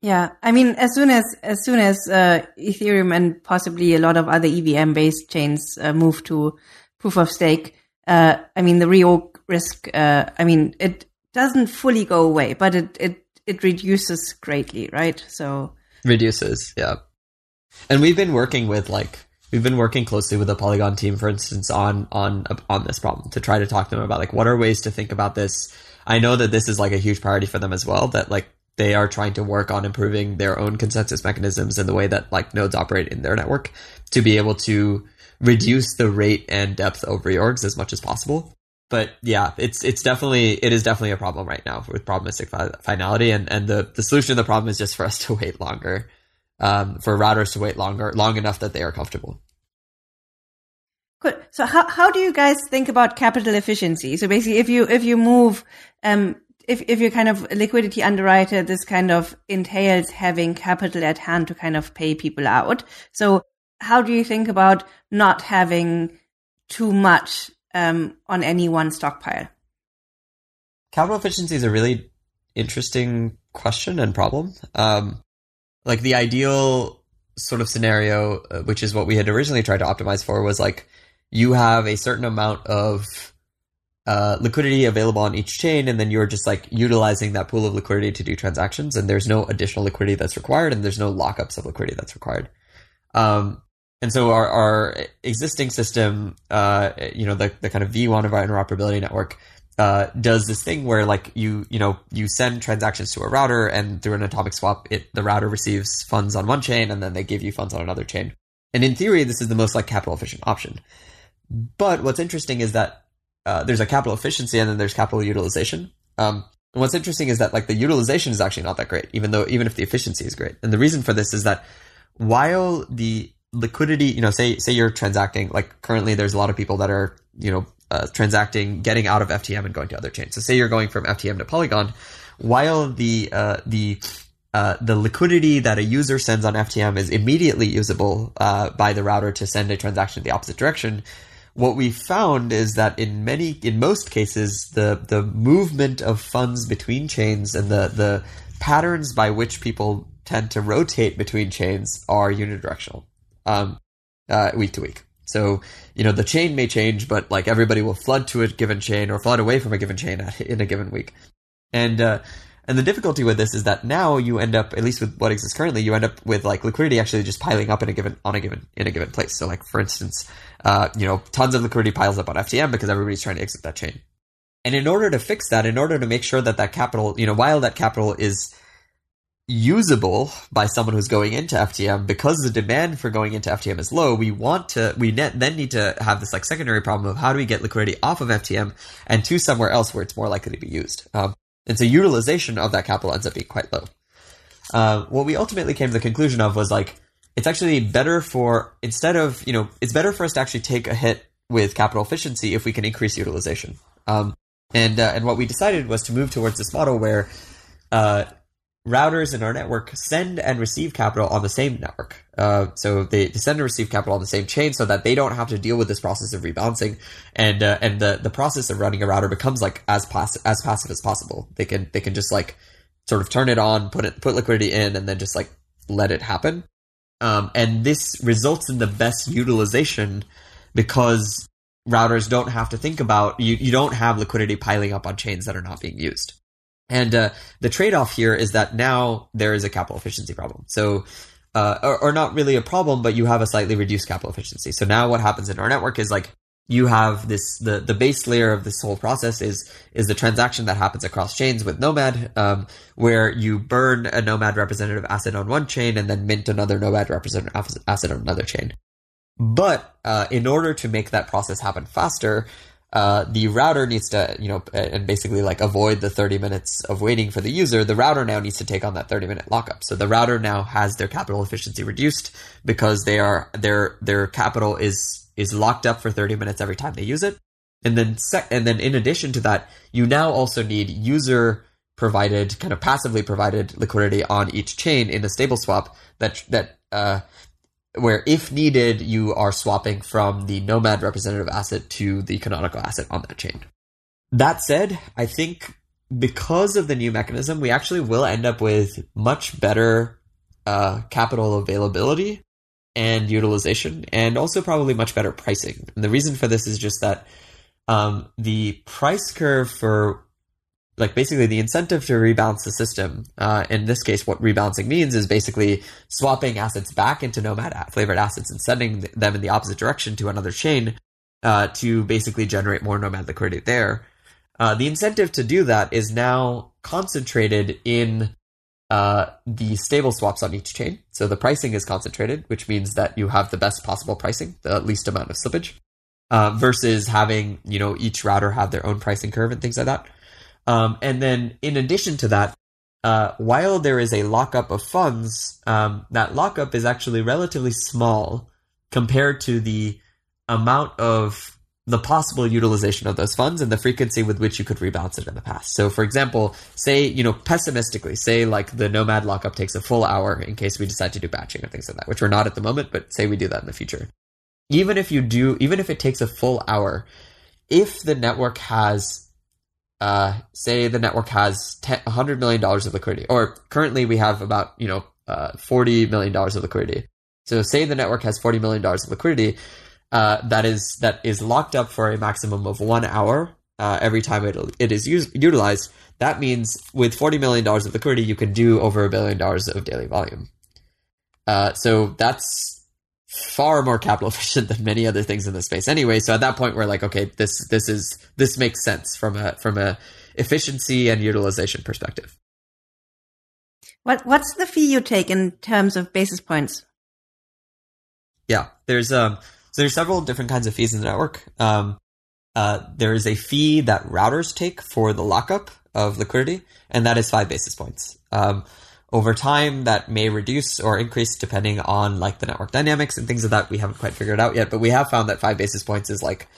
Yeah, I mean, as soon as as soon as uh, Ethereum and possibly a lot of other EVM based chains uh, move to proof of stake, uh, I mean, the reorg risk, uh, I mean, it doesn't fully go away, but it, it, it reduces greatly, right? So reduces, yeah. And we've been working with like we've been working closely with the Polygon team, for instance, on on on this problem to try to talk to them about like what are ways to think about this. I know that this is like a huge priority for them as well. That like they are trying to work on improving their own consensus mechanisms and the way that like nodes operate in their network to be able to reduce the rate and depth of reorgs as much as possible. But yeah, it's it's definitely it is definitely a problem right now with probabilistic fi- finality, and and the the solution to the problem is just for us to wait longer, um, for routers to wait longer, long enough that they are comfortable. Good. So how how do you guys think about capital efficiency? So basically, if you if you move, um, if if you're kind of liquidity underwriter, this kind of entails having capital at hand to kind of pay people out. So how do you think about not having too much um, on any one stockpile? Capital efficiency is a really interesting question and problem. Um, like the ideal sort of scenario, uh, which is what we had originally tried to optimize for, was like you have a certain amount of uh, liquidity available on each chain, and then you're just like utilizing that pool of liquidity to do transactions, and there's no additional liquidity that's required, and there's no lockups of liquidity that's required. Um, and so our, our existing system, uh, you know, the, the kind of V1 of our interoperability network, uh, does this thing where like you, you know, you send transactions to a router and through an atomic swap, it, the router receives funds on one chain and then they give you funds on another chain. And in theory, this is the most like capital efficient option. But what's interesting is that, uh, there's a capital efficiency and then there's capital utilization. Um, and what's interesting is that like the utilization is actually not that great, even though, even if the efficiency is great. And the reason for this is that while the liquidity, you know, say say you're transacting like currently there's a lot of people that are, you know, uh, transacting getting out of FTM and going to other chains. So say you're going from FTM to Polygon, while the uh, the uh, the liquidity that a user sends on FTM is immediately usable uh, by the router to send a transaction in the opposite direction. What we found is that in many, in most cases, the the movement of funds between chains and the the patterns by which people tend to rotate between chains are unidirectional um, uh, week to week. So, you know, the chain may change, but like everybody will flood to a given chain or flood away from a given chain in a given week. And, uh, and the difficulty with this is that now you end up, at least with what exists currently, you end up with like liquidity actually just piling up in a given, on a given, in a given place. So like, for instance, uh, you know, tons of liquidity piles up on FTM because everybody's trying to exit that chain. And in order to fix that, in order to make sure that that capital, you know, while that capital is usable by someone who's going into FTM because the demand for going into FTM is low. We want to, we then need to have this like secondary problem of how do we get liquidity off of FTM and to somewhere else where it's more likely to be used. Um, and so utilization of that capital ends up being quite low. Uh, what we ultimately came to the conclusion of was like, it's actually better for, instead of, you know, it's better for us to actually take a hit with capital efficiency if we can increase utilization. Um, and, uh, and what we decided was to move towards this model where, uh, routers in our network send and receive capital on the same network. Uh, so they send and receive capital on the same chain so that they don't have to deal with this process of rebalancing. And, uh, and the, the process of running a router becomes like as passive, as passive as possible. They can, they can just like sort of turn it on, put it, put liquidity in and then just like let it happen. Um, and this results in the best utilization because routers don't have to think about, you, you don't have liquidity piling up on chains that are not being used. And uh, the trade off here is that now there is a capital efficiency problem. So, uh, or, or, not really a problem, but you have a slightly reduced capital efficiency. So now what happens in our network is like you have this the the base layer of this whole process is is the transaction that happens across chains with Nomad, um, where you burn a Nomad representative asset on one chain and then mint another Nomad representative asset on another chain. But uh, in order to make that process happen faster, uh, the router needs to, you know, and basically like avoid the 30 minutes of waiting for the user. The router now needs to take on that 30 minute lockup. So the router now has their capital efficiency reduced because they are their their capital is is locked up for 30 minutes every time they use it. And then sec- and then in addition to that, you now also need user provided kind of passively provided liquidity on each chain in a stable swap that that uh, where if needed, you are swapping from the Nomad representative asset to the canonical asset on that chain. That said, I think because of the new mechanism, we actually will end up with much better uh, capital availability and utilization, and also probably much better pricing. And the reason for this is just that um, the price curve for like basically the incentive to rebalance the system. Uh, in this case, what rebalancing means is basically swapping assets back into Nomad flavored assets and sending them in the opposite direction to another chain uh, to basically generate more Nomad liquidity there. Uh, the incentive to do that is now concentrated in uh, the stable swaps on each chain. So the pricing is concentrated, which means that you have the best possible pricing, the least amount of slippage, uh, versus having you know each router have their own pricing curve and things like that. Um, and then in addition to that, uh, while there is a lockup of funds, um, that lockup is actually relatively small compared to the amount of the possible utilization of those funds and the frequency with which you could rebalance it in the past. So, for example, say, you know, pessimistically, say like the Nomad lockup takes a full hour in case we decide to do batching or things like that, which we're not at the moment, but say we do that in the future. Even if you do, even if it takes a full hour, if the network has uh, say the network has $100 million of liquidity, or currently we have about, you know, uh, $40 million of liquidity. So say the network has $40 million of liquidity, uh, that is, that is locked up for a maximum of one hour, uh, every time it, it is used, utilized. That means with $40 million of liquidity, you can do over a billion dollars of daily volume. Uh, so that's far more capital efficient than many other things in the space anyway. So at that point, we're like, okay, this this is this makes sense from a from a efficiency and utilization perspective. What what's the fee you take in terms of basis points? Yeah, there's um so there's several different kinds of fees in the network. Um, uh, there is a fee that routers take for the lockup of liquidity, and that is five basis points. Um, over time that may reduce or increase depending on like the network dynamics and things of like that we haven't quite figured out yet but we have found that five basis points is like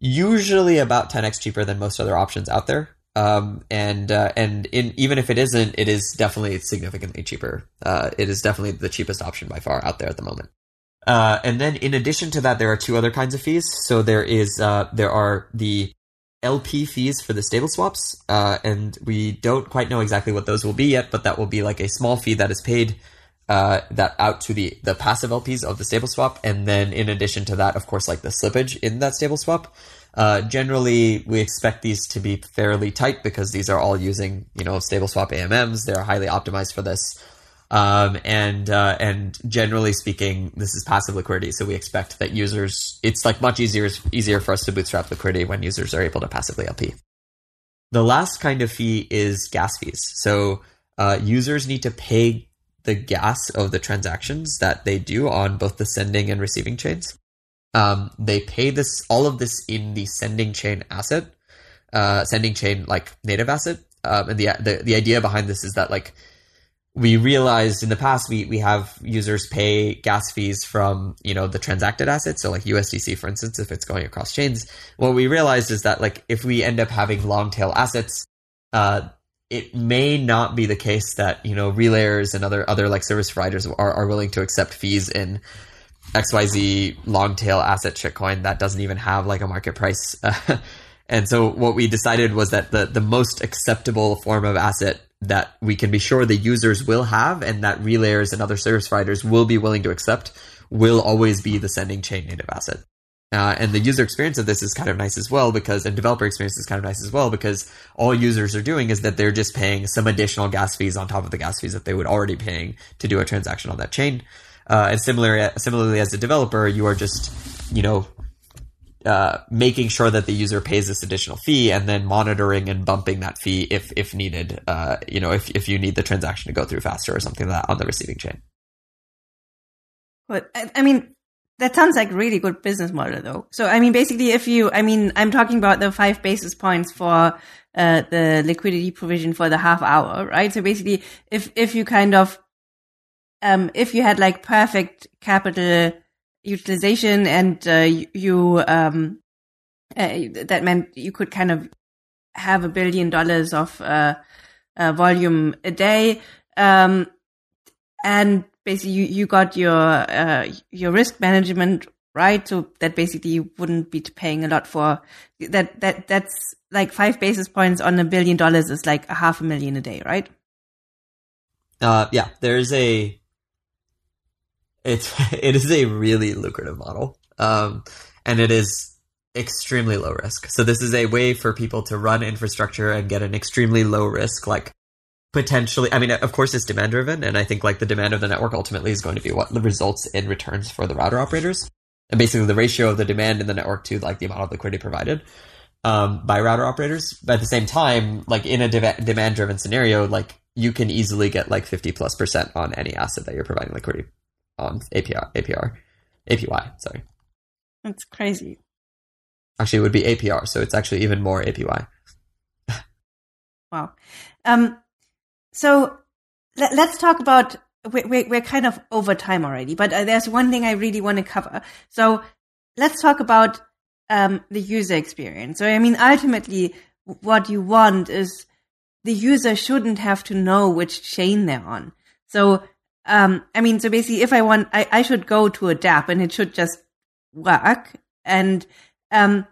usually about 10x cheaper than most other options out there. Um, and uh, and in even if it isn't it is definitely significantly cheaper. Uh, it is definitely the cheapest option by far out there at the moment. Uh, and then in addition to that there are two other kinds of fees. So there is uh, there are the LP fees for the stable swaps, uh, and we don't quite know exactly what those will be yet, but that will be like a small fee that is paid uh, that out to the the passive LPs of the stable swap, and then in addition to that, of course, like the slippage in that stable swap. Uh, generally, we expect these to be fairly tight because these are all using you know stable swap AMMs. They're highly optimized for this. Um, and uh, and generally speaking, this is passive liquidity, so we expect that users. It's like much easier easier for us to bootstrap liquidity when users are able to passively LP. The last kind of fee is gas fees. So uh, users need to pay the gas of the transactions that they do on both the sending and receiving chains. Um, they pay this all of this in the sending chain asset, uh, sending chain like native asset. Um, and the, the the idea behind this is that like we realized in the past we we have users pay gas fees from you know the transacted assets. So like USDC for instance if it's going across chains what we realized is that like if we end up having long tail assets uh, it may not be the case that you know relayers and other other like service providers are, are willing to accept fees in XYZ long tail asset shitcoin that doesn't even have like a market price. And so what we decided was that the the most acceptable form of asset that we can be sure the users will have and that relayers and other service providers will be willing to accept will always be the sending chain native asset. Uh, and the user experience of this is kind of nice as well because, and developer experience is kind of nice as well because all users are doing is that they're just paying some additional gas fees on top of the gas fees that they would already paying to do a transaction on that chain. Uh, and similarly, similarly as a developer, you are just, you know, uh, making sure that the user pays this additional fee and then monitoring and bumping that fee if if needed. Uh, you know, if if you need the transaction to go through faster or something like that on the receiving chain. But I mean, that sounds like really good business model though. So I mean, basically, if you, I mean, I'm talking about the five basis points for uh, the liquidity provision for the half hour, right? So basically, if if you kind of um, if you had like perfect capital utilization and uh, you um, uh, that meant you could kind of have a billion dollars of uh, uh, volume a day. Um, and basically you, you got your uh, your risk management right. So that basically you wouldn't be paying a lot for that that that's like five basis points on a billion dollars is like a half a million a day right? Uh yeah there's a it's it is a really lucrative model, um, and it is extremely low risk. So this is a way for people to run infrastructure and get an extremely low risk, like potentially. I mean, of course, it's demand driven, and I think like the demand of the network ultimately is going to be what results in returns for the router operators, and basically the ratio of the demand in the network to like the amount of liquidity provided um, by router operators. But at the same time, like in a de- demand driven scenario, like you can easily get like 50 plus percent on any asset that you're providing liquidity on APR, APR, APY. Sorry, that's crazy. Actually, it would be APR, so it's actually even more APY. wow. Um. So let, us talk about. We're, we're kind of over time already, but uh, there's one thing I really want to cover. So let's talk about um, the user experience. So I mean, ultimately, what you want is the user shouldn't have to know which chain they're on. So um, I mean, so basically, if I want, I, I should go to a dApp and it should just work. And, um,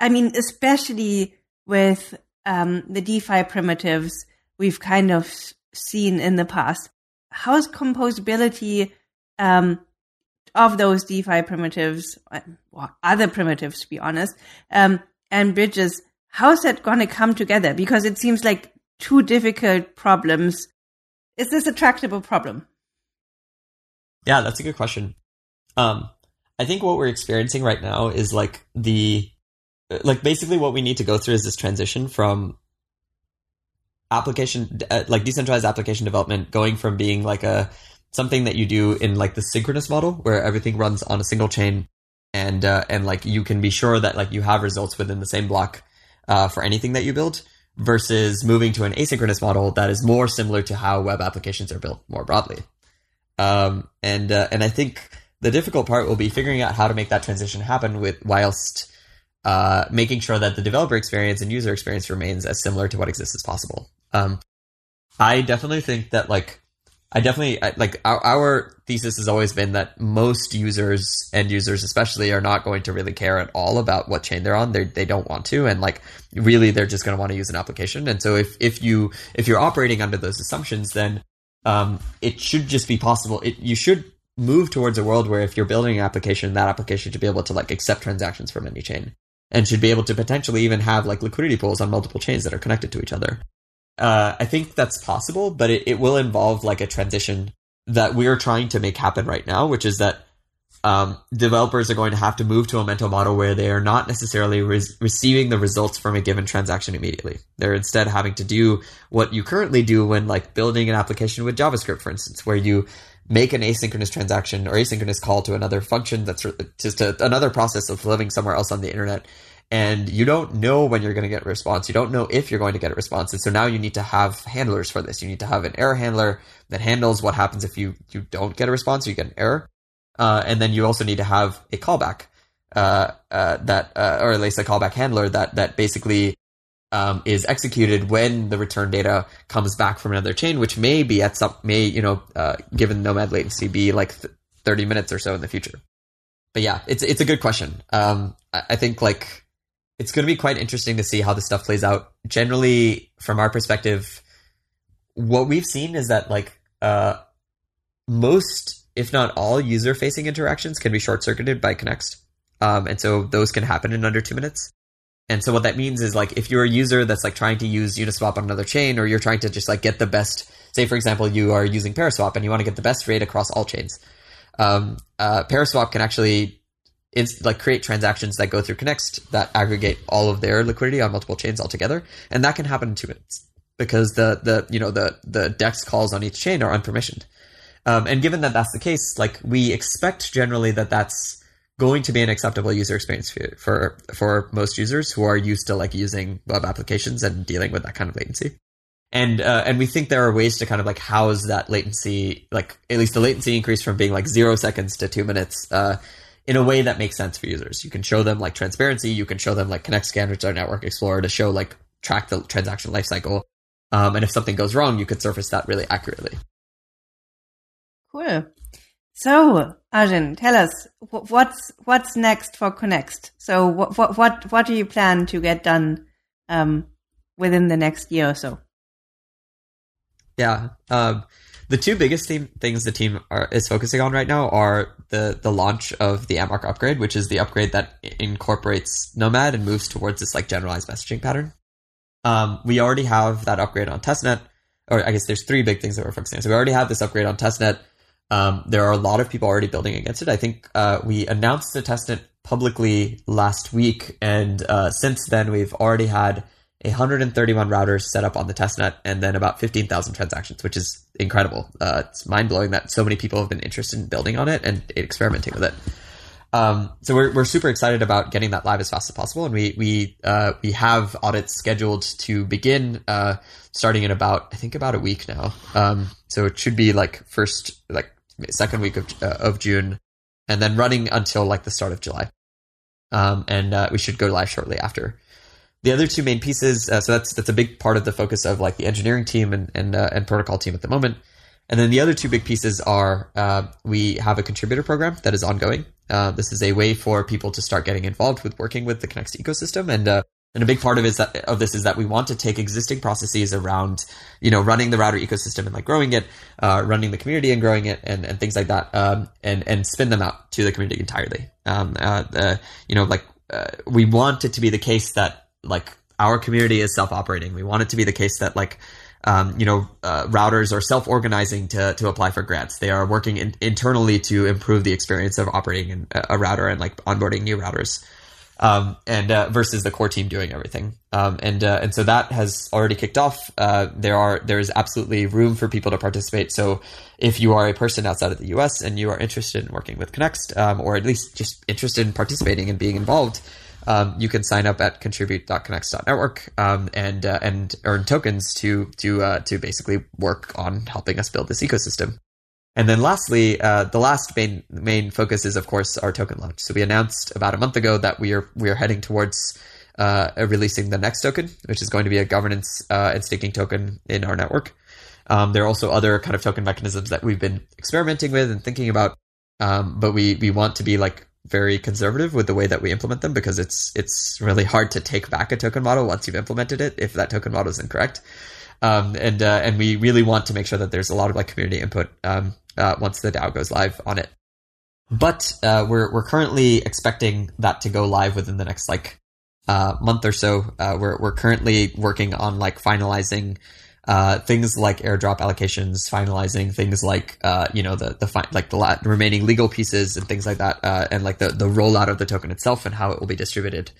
I mean, especially with, um, the DeFi primitives we've kind of seen in the past. How's composability, um, of those DeFi primitives, or other primitives, to be honest, um, and bridges, how's that going to come together? Because it seems like two difficult problems is this a tractable problem? Yeah, that's a good question. Um, I think what we're experiencing right now is like the, like basically what we need to go through is this transition from application, uh, like decentralized application development, going from being like a something that you do in like the synchronous model where everything runs on a single chain, and uh, and like you can be sure that like you have results within the same block uh, for anything that you build versus moving to an asynchronous model that is more similar to how web applications are built more broadly. Um, and uh, and I think the difficult part will be figuring out how to make that transition happen with whilst uh, making sure that the developer experience and user experience remains as similar to what exists as possible. Um, I definitely think that like I definitely like our, our thesis has always been that most users end users especially are not going to really care at all about what chain they're on. They they don't want to, and like really they're just going to want to use an application. And so if if you if you're operating under those assumptions, then um, it should just be possible. It you should move towards a world where if you're building an application, that application should be able to like accept transactions from any chain and should be able to potentially even have like liquidity pools on multiple chains that are connected to each other. Uh, I think that's possible, but it, it will involve like a transition that we're trying to make happen right now, which is that um, developers are going to have to move to a mental model where they are not necessarily re- receiving the results from a given transaction immediately. They're instead having to do what you currently do when like building an application with JavaScript, for instance, where you make an asynchronous transaction or asynchronous call to another function that's just a, another process of living somewhere else on the internet and you don't know when you're going to get a response. You don't know if you're going to get a response. And so now you need to have handlers for this. You need to have an error handler that handles what happens if you, you don't get a response you get an error. Uh, and then you also need to have a callback, uh, uh, that, uh, or at least a callback handler that, that basically, um, is executed when the return data comes back from another chain, which may be at some, may, you know, uh, given nomad latency be like th- 30 minutes or so in the future. But yeah, it's, it's a good question. Um, I, I think like, it's going to be quite interesting to see how this stuff plays out. Generally, from our perspective, what we've seen is that like uh, most, if not all, user-facing interactions can be short-circuited by Connext. Um, and so those can happen in under two minutes. And so what that means is like if you're a user that's like trying to use Uniswap on another chain, or you're trying to just like get the best, say for example, you are using Paraswap and you want to get the best rate across all chains. Um, uh, Paraswap can actually it's like create transactions that go through Connext that aggregate all of their liquidity on multiple chains altogether, and that can happen in two minutes because the the you know the the DEX calls on each chain are unpermissioned. Um, and given that that's the case, like we expect generally that that's going to be an acceptable user experience for, for for most users who are used to like using web applications and dealing with that kind of latency. And uh, and we think there are ways to kind of like house that latency, like at least the latency increase from being like zero seconds to two minutes, uh, in a way that makes sense for users. You can show them like transparency. You can show them like Connext Scanners or Network Explorer to show like track the transaction lifecycle. Um, and if something goes wrong, you could surface that really accurately. Cool. So, Arjun, tell us what's what's next for Connext. So, what what what what do you plan to get done um, within the next year or so? Yeah, um, the two biggest things the team are, is focusing on right now are the the launch of the Amarok upgrade, which is the upgrade that incorporates Nomad and moves towards this like generalized messaging pattern. Um, we already have that upgrade on testnet, or I guess there's three big things that we're focusing on. So we already have this upgrade on testnet um, there are a lot of people already building against it. I think uh, we announced the testnet publicly last week, and uh, since then we've already had 131 routers set up on the testnet, and then about 15,000 transactions, which is incredible. Uh, it's mind blowing that so many people have been interested in building on it and experimenting with it. Um, so we're, we're super excited about getting that live as fast as possible, and we we uh, we have audits scheduled to begin uh, starting in about I think about a week now. Um, so it should be like first like second week of uh, of June, and then running until like the start of July. Um, and uh, we should go live shortly after. The other two main pieces, uh, so that's that's a big part of the focus of like the engineering team and and uh, and protocol team at the moment. And then the other two big pieces are uh, we have a contributor program that is ongoing. Uh, this is a way for people to start getting involved with working with the Connext ecosystem, and and a big part of is that of this is that we want to take existing processes around, you know, running the router ecosystem and like growing it, uh, running the community and growing it, and, and things like that, um, and and spin them out to the community entirely. Um, uh, you know, like uh, we want it to be the case that like our community is self operating. We want it to be the case that like um, you know, uh, routers are self-organizing to to apply for grants. They are working in, internally to improve the experience of operating a router and like onboarding new routers um, and uh, versus the core team doing everything. Um, and uh, and so that has already kicked off. Uh, there are there is absolutely room for people to participate. So if you are a person outside of the U.S. and you are interested in working with Connext, um, or at least just interested in participating and being involved. Um, you can sign up at contribute.connext.network um, and uh, and earn tokens to to uh, to basically work on helping us build this ecosystem. And then lastly, uh, the last main main focus is of course our token launch. So we announced about a month ago that we are we are heading towards uh, releasing the next token, which is going to be a governance uh, and staking token in our network. Um, there are also other kind of token mechanisms that we've been experimenting with and thinking about, um, but we we want to be like very conservative with the way that we implement them because it's it's really hard to take back a token model once you've implemented it if that token model is incorrect. Um, and uh, and we really want to make sure that there's a lot of like community input um, uh, once the DAO goes live on it. But uh, we're we're currently expecting that to go live within the next like uh, month or so. Uh, we're we're currently working on like finalizing uh, things like airdrop allocations, finalizing things like uh, you know the the fi- like the la- remaining legal pieces and things like that, uh, and like the the rollout of the token itself and how it will be distributed.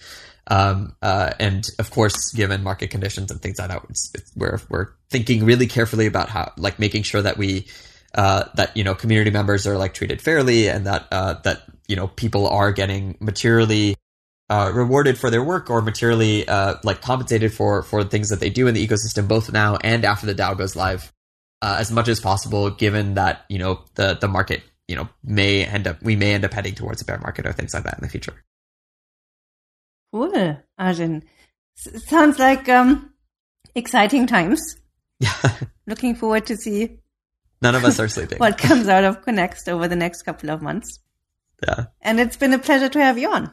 Um, uh, and of course, given market conditions and things like that, it's, it's, we're we're thinking really carefully about how like making sure that we uh, that you know community members are like treated fairly and that uh, that you know people are getting materially uh, rewarded for their work or materially uh, like compensated for for things that they do in the ecosystem both now and after the DAO goes live uh, as much as possible. Given that you know the the market you know may end up we may end up heading towards a bear market or things like that in the future. Cool, Arjun. S- sounds like um, exciting times. Yeah. Looking forward to see None of us are sleeping. what comes out of Connext over the next couple of months. Yeah. And it's been a pleasure to have you on.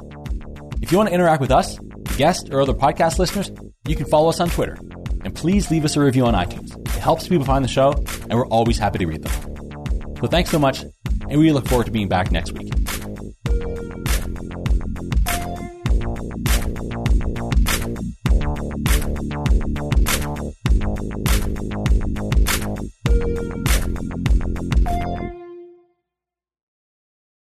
If you want to interact with us, guests, or other podcast listeners, you can follow us on Twitter. And please leave us a review on iTunes. It helps people find the show, and we're always happy to read them. So thanks so much, and we look forward to being back next week.